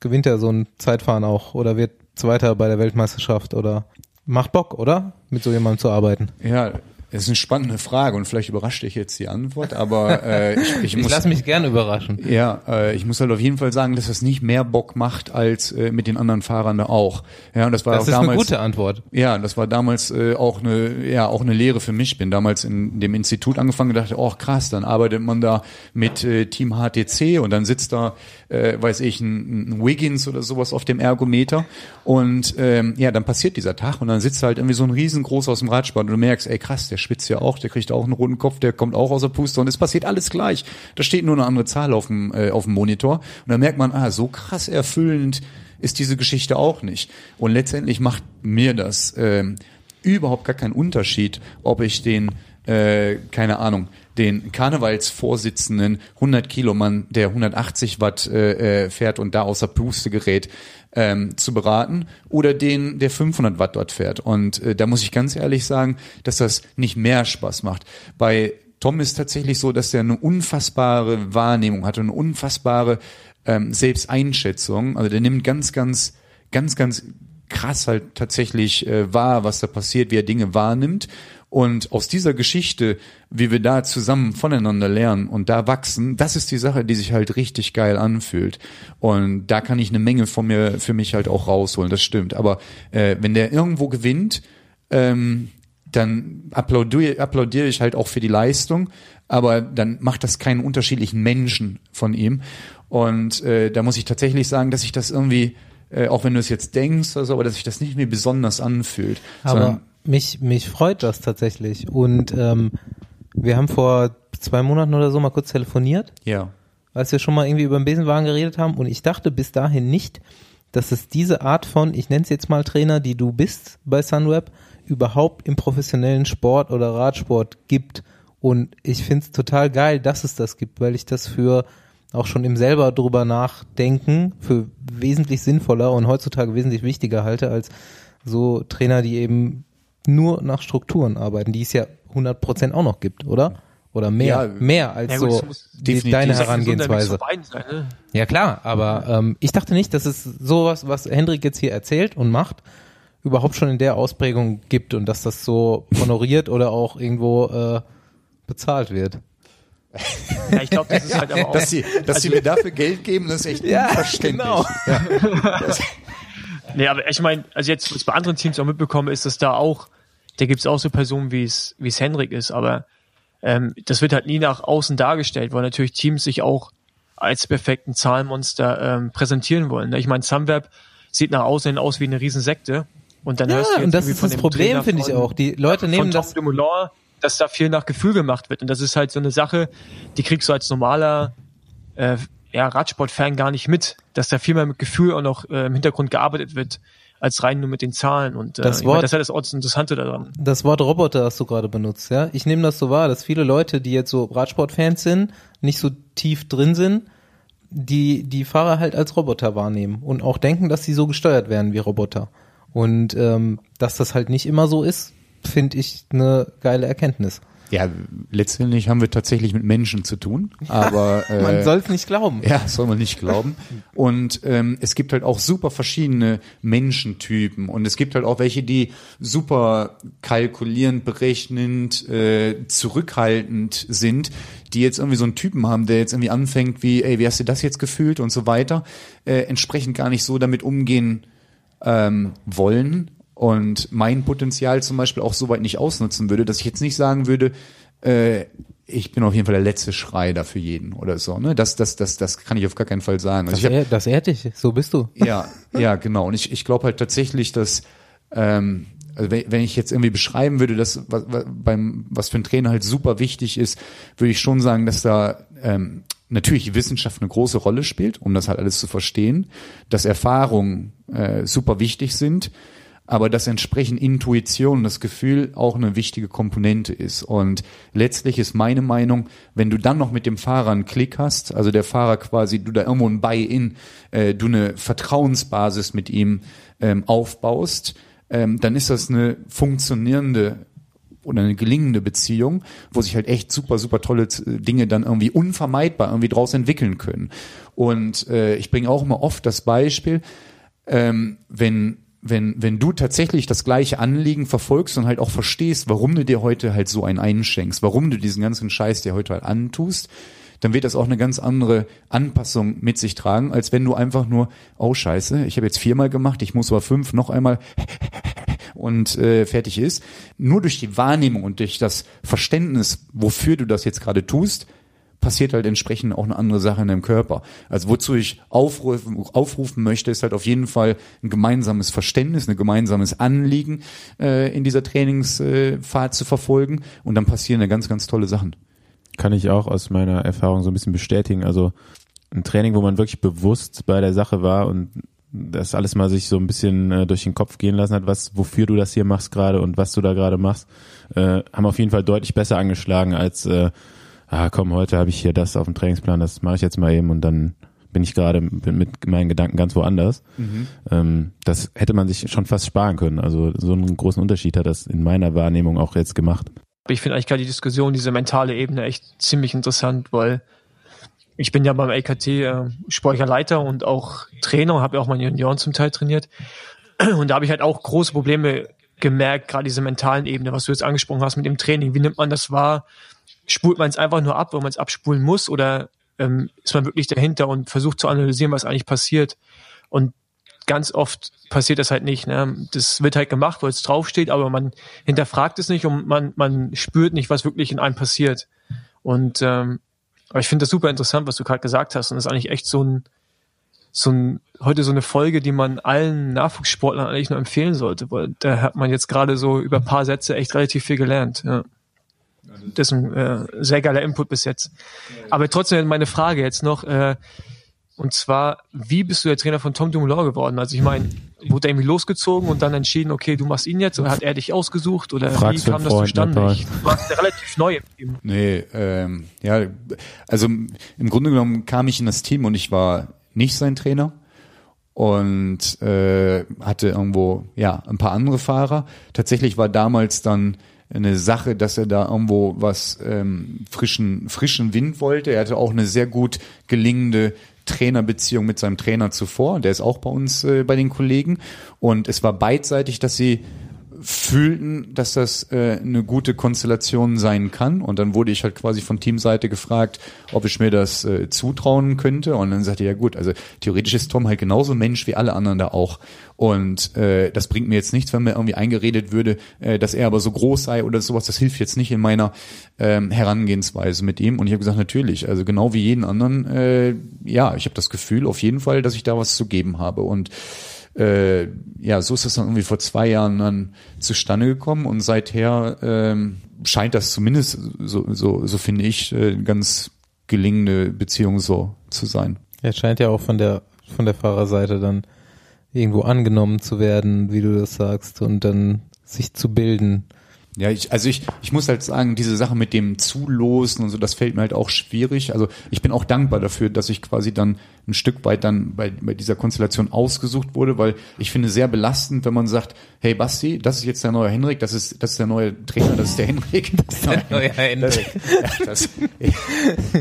gewinnt er so ein Zeitfahren auch oder wird Zweiter bei der Weltmeisterschaft oder macht Bock, oder? Mit so jemandem zu arbeiten. Ja, das ist eine spannende Frage und vielleicht überrascht dich jetzt die Antwort, aber äh, *laughs* ich, ich, Ich muss lasse mich gern überraschen. Ja, äh, ich muss halt auf jeden Fall sagen, dass das nicht mehr Bock macht als äh, mit den anderen Fahrern da auch. Ja, und das war Das auch ist damals. eine gute Antwort. Ja, das war damals äh, auch eine, ja, auch eine Lehre für mich. Bin damals in dem Institut angefangen und dachte, oh krass, dann arbeitet man da mit äh, Team HTC und dann sitzt da, äh, weiß ich, ein, ein Wiggins oder sowas auf dem Ergometer und ähm, ja, dann passiert dieser Tag und dann sitzt halt irgendwie so ein riesengroß aus dem Radsport und du merkst, ey krass, der schwitzt ja auch, der kriegt auch einen roten Kopf, der kommt auch aus der Puste und es passiert alles gleich. Da steht nur eine andere Zahl auf dem, äh, auf dem Monitor und dann merkt man, ah, so krass erfüllend ist diese Geschichte auch nicht. Und letztendlich macht mir das ähm, überhaupt gar keinen Unterschied, ob ich den, äh, keine Ahnung, den Karnevalsvorsitzenden 100 Kilo Mann, der 180 Watt äh, äh, fährt und da außer Puste gerät, ähm, zu beraten oder den, der 500 Watt dort fährt. Und äh, da muss ich ganz ehrlich sagen, dass das nicht mehr Spaß macht. Bei Tom ist tatsächlich so, dass er eine unfassbare Wahrnehmung hat eine unfassbare ähm, Selbsteinschätzung. Also der nimmt ganz, ganz, ganz, ganz krass halt tatsächlich äh, wahr, was da passiert, wie er Dinge wahrnimmt. Und aus dieser Geschichte, wie wir da zusammen voneinander lernen und da wachsen, das ist die Sache, die sich halt richtig geil anfühlt. Und da kann ich eine Menge von mir für mich halt auch rausholen, das stimmt. Aber äh, wenn der irgendwo gewinnt, ähm, dann applaudiere, applaudiere ich halt auch für die Leistung, aber dann macht das keinen unterschiedlichen Menschen von ihm. Und äh, da muss ich tatsächlich sagen, dass ich das irgendwie, äh, auch wenn du es jetzt denkst, oder so, aber dass sich das nicht mehr besonders anfühlt. Aber sondern- mich, mich freut das tatsächlich. Und ähm, wir haben vor zwei Monaten oder so mal kurz telefoniert, ja. als wir schon mal irgendwie über den Besenwagen geredet haben. Und ich dachte bis dahin nicht, dass es diese Art von, ich nenne es jetzt mal Trainer, die du bist bei Sunweb, überhaupt im professionellen Sport oder Radsport gibt. Und ich finde es total geil, dass es das gibt, weil ich das für auch schon im selber drüber nachdenken für wesentlich sinnvoller und heutzutage wesentlich wichtiger halte als so Trainer, die eben nur nach Strukturen arbeiten, die es ja 100% auch noch gibt, oder? Oder mehr, Ja, mehr als ja gut, so die, deine. Herangehensweise. Sein, ne? Ja klar, aber ähm, ich dachte nicht, dass es sowas, was Hendrik jetzt hier erzählt und macht, überhaupt schon in der Ausprägung gibt und dass das so honoriert oder auch irgendwo äh, bezahlt wird. Ja, ich glaube, das ist halt aber auch. Dass sie, dass sie mir dafür Geld geben, das ist echt Ja, unverständlich. genau. *laughs* Nee, aber ich meine, also jetzt, was ich bei anderen Teams auch mitbekomme, ist, dass da auch, da gibt's auch so Personen, wie es, wie es Henrik ist, aber ähm, das wird halt nie nach außen dargestellt, weil natürlich Teams sich auch als perfekten Zahlenmonster ähm, präsentieren wollen. ne? Ich meine, Sunweb sieht nach außen hin aus wie eine Riesensekte. Und dann Ja, hörst du jetzt und das ist von das Problem, finde ich von- auch. Die Leute nehmen von das, Dumoulin, dass da viel nach Gefühl gemacht wird. Und das ist halt so eine Sache, die kriegst du als normaler äh, ja, Radsport-Fan gar nicht mit, dass da viel mehr mit Gefühl auch noch äh, im Hintergrund gearbeitet wird, als rein nur mit den Zahlen. Und äh, Das Wort- das ist halt das Orts Interessante daran. das Wort Roboter hast du gerade benutzt, ja. Ich nehme das so wahr, dass viele Leute, die jetzt so Radsportfans sind, nicht so tief drin sind, die die Fahrer halt als Roboter wahrnehmen und auch denken, dass sie so gesteuert werden wie Roboter. Und ähm, dass das halt nicht immer so ist, finde ich eine geile Erkenntnis. Ja, letztendlich haben wir tatsächlich mit Menschen zu tun, aber *laughs* äh, Man soll es nicht glauben. ja, soll man nicht glauben. Und ähm, es gibt halt auch super verschiedene Menschentypen und es gibt halt auch welche, die super kalkulierend, berechnend, äh, zurückhaltend sind, die jetzt irgendwie so einen Typen haben, der jetzt irgendwie anfängt wie, ey, wie hast du das jetzt gefühlt und so weiter, äh, entsprechend gar nicht so damit umgehen ähm, wollen und mein Potenzial zum Beispiel auch so weit nicht ausnutzen würde, dass ich jetzt nicht sagen würde, äh, ich bin auf jeden Fall der letzte Schrei da für jeden oder so. Ne? Das, das, das, das kann ich auf gar keinen Fall sagen. Also Das, hab, ehrt, das ehrt dich, so bist du. *laughs* ja, ja, genau. Und ich, ich glaube halt tatsächlich, dass ähm, also wenn, wenn ich jetzt irgendwie beschreiben würde, dass was, was, beim was für einen Trainer halt super wichtig ist, würde ich schon sagen, dass da ähm, natürlich die Wissenschaft eine große Rolle spielt, um das halt alles zu verstehen, dass Erfahrungen äh, super wichtig sind, aber dass entsprechend Intuition, das Gefühl auch eine wichtige Komponente ist. Und letztlich ist meine Meinung, wenn du dann noch mit dem Fahrer einen Klick hast, also der Fahrer quasi, du da irgendwo ein Buy-in, äh, du eine Vertrauensbasis mit ihm ähm, aufbaust, ähm, dann ist das eine funktionierende oder eine gelingende Beziehung, wo sich halt echt super, super tolle äh, Dinge dann irgendwie unvermeidbar irgendwie draus entwickeln können. Und äh, ich bringe auch immer oft das Beispiel, ähm, wenn wenn, wenn du tatsächlich das gleiche Anliegen verfolgst und halt auch verstehst, warum du dir heute halt so einen einschenkst, warum du diesen ganzen Scheiß dir heute halt antust, dann wird das auch eine ganz andere Anpassung mit sich tragen, als wenn du einfach nur, oh scheiße, ich habe jetzt viermal gemacht, ich muss aber fünf noch einmal *laughs* und äh, fertig ist. Nur durch die Wahrnehmung und durch das Verständnis, wofür du das jetzt gerade tust, passiert halt entsprechend auch eine andere Sache in deinem Körper. Also wozu ich aufrufen, aufrufen möchte, ist halt auf jeden Fall ein gemeinsames Verständnis, ein gemeinsames Anliegen äh, in dieser Trainingsfahrt zu verfolgen und dann passieren da ganz, ganz tolle Sachen. Kann ich auch aus meiner Erfahrung so ein bisschen bestätigen. Also ein Training, wo man wirklich bewusst bei der Sache war und das alles mal sich so ein bisschen äh, durch den Kopf gehen lassen hat, was, wofür du das hier machst gerade und was du da gerade machst, äh, haben auf jeden Fall deutlich besser angeschlagen als äh, ah komm, heute habe ich hier das auf dem Trainingsplan, das mache ich jetzt mal eben und dann bin ich gerade mit, meinen Gedanken ganz woanders. Ähm, das hätte man sich schon fast sparen können. Also so einen großen Unterschied hat das in meiner Wahrnehmung auch jetzt gemacht. Ich finde eigentlich gerade die Diskussion, diese mentale Ebene echt ziemlich interessant, weil ich bin ja beim LKT äh, sportlicher Leiter und auch Trainer, habe ja auch meine Junioren zum Teil trainiert. Und da habe ich halt auch große Probleme gemerkt, gerade diese mentalen Ebene, was du jetzt angesprochen hast mit dem Training. Wie nimmt man das wahr? Spult man es einfach nur ab, wenn man es abspulen muss, oder ähm, ist man wirklich dahinter und versucht zu analysieren, was eigentlich passiert? Und ganz oft passiert das halt nicht. Ne? Das wird halt gemacht, weil es draufsteht, aber man hinterfragt es nicht und man, man spürt nicht, was wirklich in einem passiert. Und ähm, aber ich finde das super interessant, was du gerade gesagt hast. Und das ist eigentlich echt so ein, so ein, heute so eine Folge, die man allen Nachwuchssportlern eigentlich nur empfehlen sollte, weil da hat man jetzt gerade so über ein paar Sätze echt relativ viel gelernt. Ja. Das ist ein äh, sehr geiler Input bis jetzt. Aber trotzdem meine Frage jetzt noch, äh, und zwar, wie bist du der Trainer von Tom Dumoulin geworden? Also ich meine, wurde er irgendwie losgezogen und dann entschieden, okay, du machst ihn jetzt oder hat er dich ausgesucht oder Fragst wie kam das zustande? Ich, du warst ja relativ neu im Team. Nee, ähm, ja, also im Grunde genommen kam ich in das Team und ich war nicht sein Trainer und äh, hatte irgendwo ja ein paar andere Fahrer. Tatsächlich war damals dann eine Sache, dass er da irgendwo was ähm, frischen frischen Wind wollte. Er hatte auch eine sehr gut gelingende Trainerbeziehung mit seinem Trainer zuvor. Der ist auch bei uns äh, bei den Kollegen und es war beidseitig, dass sie fühlten, dass das äh, eine gute Konstellation sein kann. Und dann wurde ich halt quasi von Teamseite gefragt, ob ich mir das äh, zutrauen könnte. Und dann sagte er, ja gut, also theoretisch ist Tom halt genauso Mensch wie alle anderen da auch. Und äh, das bringt mir jetzt nichts, wenn mir irgendwie eingeredet würde, äh, dass er aber so groß sei oder sowas. Das hilft jetzt nicht in meiner ähm, Herangehensweise mit ihm. Und ich habe gesagt, natürlich, also genau wie jeden anderen, äh, ja, ich habe das Gefühl auf jeden Fall, dass ich da was zu geben habe. Und äh, ja, so ist das dann irgendwie vor zwei Jahren dann zustande gekommen und seither ähm, scheint das zumindest, so, so, so finde ich, äh, ganz gelingende Beziehung so zu sein. Er scheint ja auch von der von der Fahrerseite dann irgendwo angenommen zu werden, wie du das sagst, und dann sich zu bilden. Ja, ich, also ich, ich muss halt sagen, diese Sache mit dem Zulosen und so, das fällt mir halt auch schwierig. Also ich bin auch dankbar dafür, dass ich quasi dann ein Stück weit dann bei, bei dieser Konstellation ausgesucht wurde, weil ich finde sehr belastend, wenn man sagt, hey Basti, das ist jetzt der neue Henrik, das ist, das ist der neue Trainer, das ist der Henrik. *laughs* Das ist der neue Henrik. Das, das,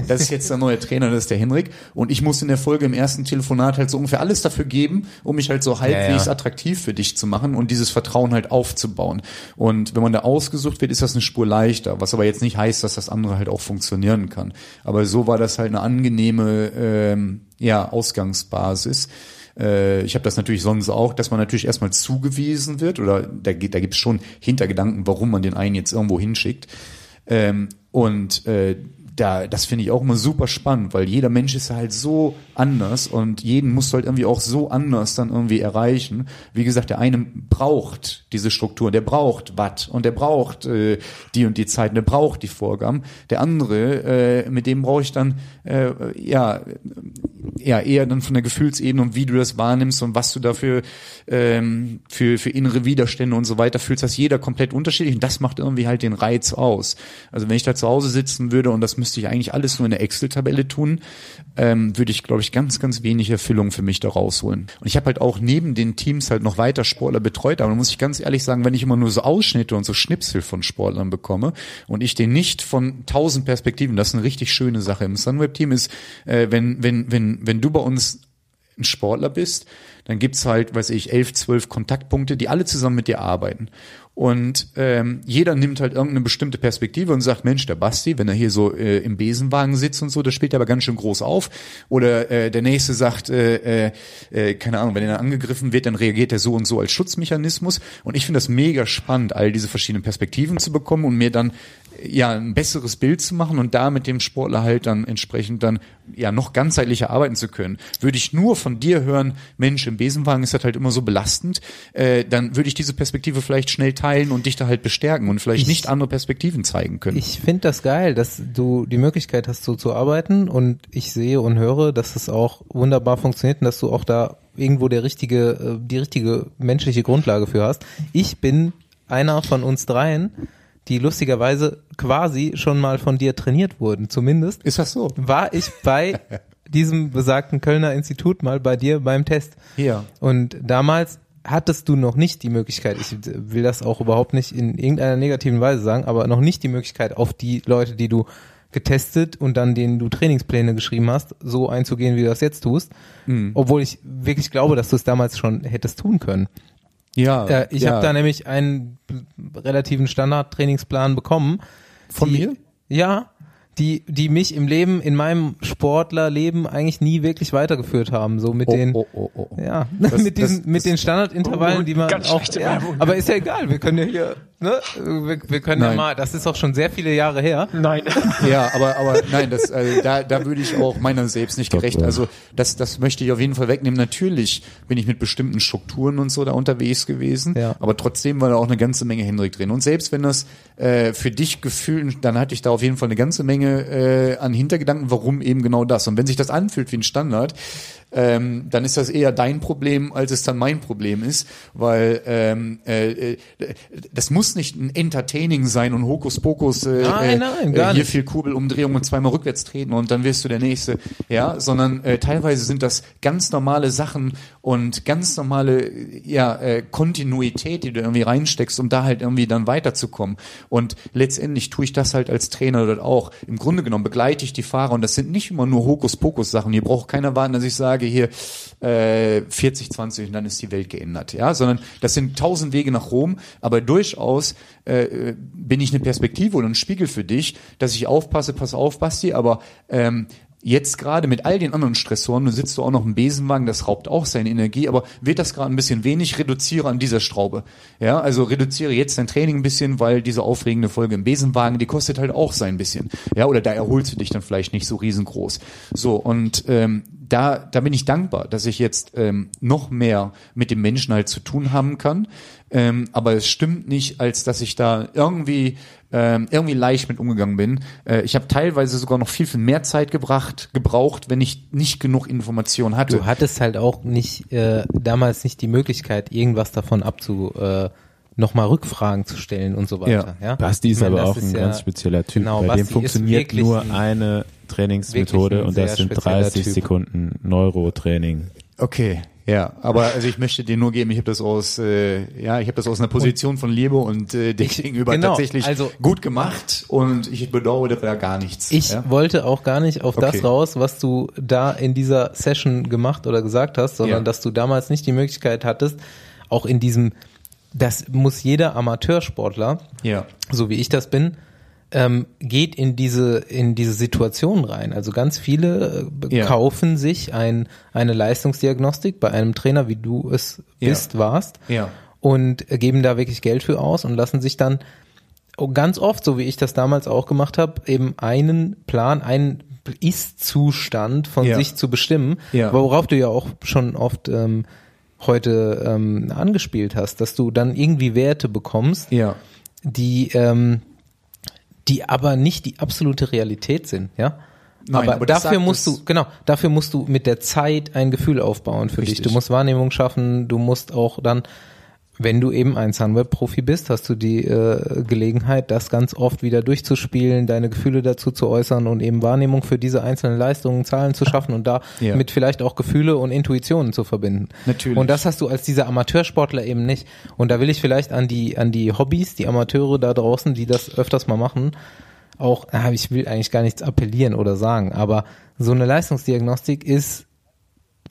das ist jetzt der neue Trainer, das ist der Henrik. Und ich muss in der Folge im ersten Telefonat halt so ungefähr alles dafür geben, um mich halt so halbwegs ja. attraktiv für dich zu machen und dieses Vertrauen halt aufzubauen. Und wenn man da ausgesucht wird, ist das eine Spur leichter, was aber jetzt nicht heißt, dass das andere halt auch funktionieren kann. Aber so war das halt eine angenehme ähm, ja, Ausgangsbasis. Äh, ich habe das natürlich sonst auch, dass man natürlich erstmal zugewiesen wird oder da, da gibt es schon Hintergedanken, warum man den einen jetzt irgendwo hinschickt. Ähm, und äh, da, das finde ich auch immer super spannend, weil jeder Mensch ist halt so anders und jeden musst du halt irgendwie auch so anders dann irgendwie erreichen. Wie gesagt, der eine braucht diese Struktur, der braucht Watt und der braucht äh, die und die Zeit, der braucht die Vorgaben. Der andere, äh, mit dem brauche ich dann äh, ja ja eher dann von der Gefühlsebene und wie du das wahrnimmst und was du dafür ähm, für für innere Widerstände und so weiter fühlst, das jeder komplett unterschiedlich und das macht irgendwie halt den Reiz aus. Also wenn ich da zu Hause sitzen würde und das müsste ich eigentlich alles nur in der Excel-Tabelle tun, ähm, würde ich glaube ich ganz ganz wenig Erfüllung für mich da rausholen. Und ich habe halt auch neben den Teams halt noch weiter Sportler betreut, aber muss ich ganz ehrlich sagen, wenn ich immer nur so Ausschnitte und so Schnipsel von Sportlern bekomme und ich den nicht von tausend Perspektiven, das ist eine richtig schöne Sache im Sunweb-Team ist, äh, wenn wenn wenn wenn du bei uns ein Sportler bist, dann gibt's halt, weiß ich, elf, zwölf Kontaktpunkte, die alle zusammen mit dir arbeiten. Und ähm, jeder nimmt halt irgendeine bestimmte Perspektive und sagt, Mensch, der Basti, wenn er hier so äh, im Besenwagen sitzt und so, das spielt er aber ganz schön groß auf. Oder äh, der nächste sagt, äh, äh, äh, keine Ahnung, wenn er angegriffen wird, dann reagiert er so und so als Schutzmechanismus. Und ich finde das mega spannend, all diese verschiedenen Perspektiven zu bekommen und mir dann ja ein besseres Bild zu machen und da mit dem Sportler halt dann entsprechend dann ja noch ganzheitlicher arbeiten zu können. Würde ich nur von dir hören, Mensch, im Besenwagen ist das halt immer so belastend, äh, dann würde ich diese Perspektive vielleicht schnell teilen und dich da halt bestärken und vielleicht Ich- nicht andere Perspektiven zeigen können. Ich finde das geil, dass du die Möglichkeit hast, so zu arbeiten und ich sehe und höre, dass es auch wunderbar funktioniert und dass du auch da irgendwo der richtige, äh, die richtige menschliche Grundlage für hast. Ich bin einer von uns dreien, die lustigerweise quasi schon mal von dir trainiert wurden. Zumindest ist das so? war ich bei *laughs* diesem besagten Kölner Institut mal bei dir beim Test. Ja. Und damals hattest du noch nicht die Möglichkeit, ich will das auch überhaupt nicht in irgendeiner negativen Weise sagen, aber noch nicht die Möglichkeit auf die Leute, die du getestet und dann denen du Trainingspläne geschrieben hast, so einzugehen, wie du das jetzt tust. Mhm. Obwohl ich wirklich glaube, dass du es damals schon hättest tun können. Ja. Äh, ich ja. habe da nämlich einen relativen Standard-Trainingsplan bekommen. Von die, mir? Ja, die, die mich im Leben, in meinem Sportlerleben eigentlich nie wirklich weitergeführt haben. So mit Oh, den, oh, oh, oh. ja, *laughs* Das- mit diesen, das- mit das- den Standardintervallen, Oh, die man auch, ja, Werbung. aber ist ja egal, wir können ja hier, ne, wir, wir können ja Nein. mal, das ist auch schon sehr viele Jahre her. Nein. *laughs* Ja, aber, aber nein, das, also da, da würde ich auch meiner selbst nicht gerecht. ja. Also das, das möchte ich auf jeden Fall wegnehmen. Natürlich bin ich mit bestimmten Strukturen und so da unterwegs gewesen, Ja. aber trotzdem war da auch eine ganze Menge Hendrik drin. Und selbst wenn das äh, für dich gefühlt, dann hatte ich da auf jeden Fall eine ganze Menge äh, an Hintergedanken, warum eben genau das. Und wenn sich das anfühlt wie ein Standard, ähm, dann ist das eher dein Problem, als es dann mein Problem ist, weil ähm, äh, äh, das muss nicht ein Entertaining sein und Hokuspokus äh, Nein, äh, nein, äh, hier viel Kurbelumdrehung und zweimal rückwärts treten und dann wirst du der Nächste. Ja, sondern äh, teilweise sind das ganz normale Sachen und ganz normale ja, äh, Kontinuität, die du irgendwie reinsteckst, um da halt irgendwie dann weiterzukommen. Und letztendlich tue ich das halt als Trainer dort auch. Im Grunde genommen begleite ich die Fahrer und das sind nicht immer nur Hokuspokus-Sachen. Hier braucht keiner warten, dass ich sage, hier äh, 40, 20 und dann ist die Welt geändert. Ja, sondern das sind tausend Wege nach Rom, aber durchaus äh, bin ich eine Perspektive oder ein Spiegel für dich, dass ich aufpasse, pass auf, Basti, aber ähm, Jetzt gerade mit all den anderen Stressoren, du sitzt du auch noch im Besenwagen, das raubt auch seine Energie, aber wird das gerade ein bisschen wenig, reduziere an dieser Schraube. Ja, also reduziere jetzt dein Training ein bisschen, weil diese aufregende Folge im Besenwagen, die kostet halt auch sein bisschen. Ja, oder da erholst du dich dann vielleicht nicht so riesengroß. So, und ähm, da, da bin ich dankbar, dass ich jetzt ähm, noch mehr mit dem Menschen halt zu tun haben kann. Ähm, aber es stimmt nicht, als dass ich da irgendwie ähm, irgendwie leicht mit umgegangen bin. Äh, ich habe teilweise sogar noch viel, viel mehr Zeit gebracht, gebraucht, wenn ich nicht genug Information hatte. Du hattest halt auch nicht, äh, damals nicht die Möglichkeit, irgendwas davon abzunehmen. Äh, nochmal Rückfragen zu stellen und so weiter. Ja. Basti ist meine, aber auch ein ja- ganz spezieller Typ. Genau, Bei Basti dem funktioniert nur ein- eine Trainingsmethode und das sind spezieller 30 Typ. Sekunden Neurotraining. Okay, ja, aber also ich möchte dir nur geben, ich habe das aus, äh, ja, ich habe das aus einer Position von Liebe und äh, dir gegenüber genau, tatsächlich also- gut gemacht und ich bedauere da gar nichts. Ich ja? wollte auch gar nicht auf Okay. das raus, was du da in dieser Session gemacht oder gesagt hast, sondern Ja. dass du damals nicht die Möglichkeit hattest, auch in diesem, das muss jeder Amateursportler, ja. so wie ich das bin, ähm, geht in diese in diese Situation rein. Also ganz viele äh, Ja. kaufen sich ein, eine Leistungsdiagnostik bei einem Trainer, wie du es Ja. bist, warst, Ja. und äh, geben da wirklich Geld für aus und lassen sich dann oh, ganz oft, so wie ich das damals auch gemacht habe, eben einen Plan, einen Ist-Zustand von Ja. sich zu bestimmen, Ja. worauf du ja auch schon oft ähm, heute ähm, angespielt hast, dass du dann irgendwie Werte bekommst, Ja. die ähm, die aber nicht die absolute Realität sind, ja. Nein, aber, aber dafür musst du, genau, dafür musst du mit der Zeit ein Gefühl aufbauen für dich. Richtig. Du musst Wahrnehmung schaffen, du musst auch dann, wenn du eben ein Sunweb-Profi bist, hast du die äh, Gelegenheit, das ganz oft wieder durchzuspielen, deine Gefühle dazu zu äußern und eben Wahrnehmung für diese einzelnen Leistungen, Zahlen zu schaffen und da Ja. mit vielleicht auch Gefühle und Intuitionen zu verbinden. Natürlich. Und das hast du als dieser Amateursportler eben nicht. Und da will ich vielleicht an die, an die Hobbys, die Amateure da draußen, die das öfters mal machen, auch, ah, ich will eigentlich gar nichts appellieren oder sagen, aber so eine Leistungsdiagnostik ist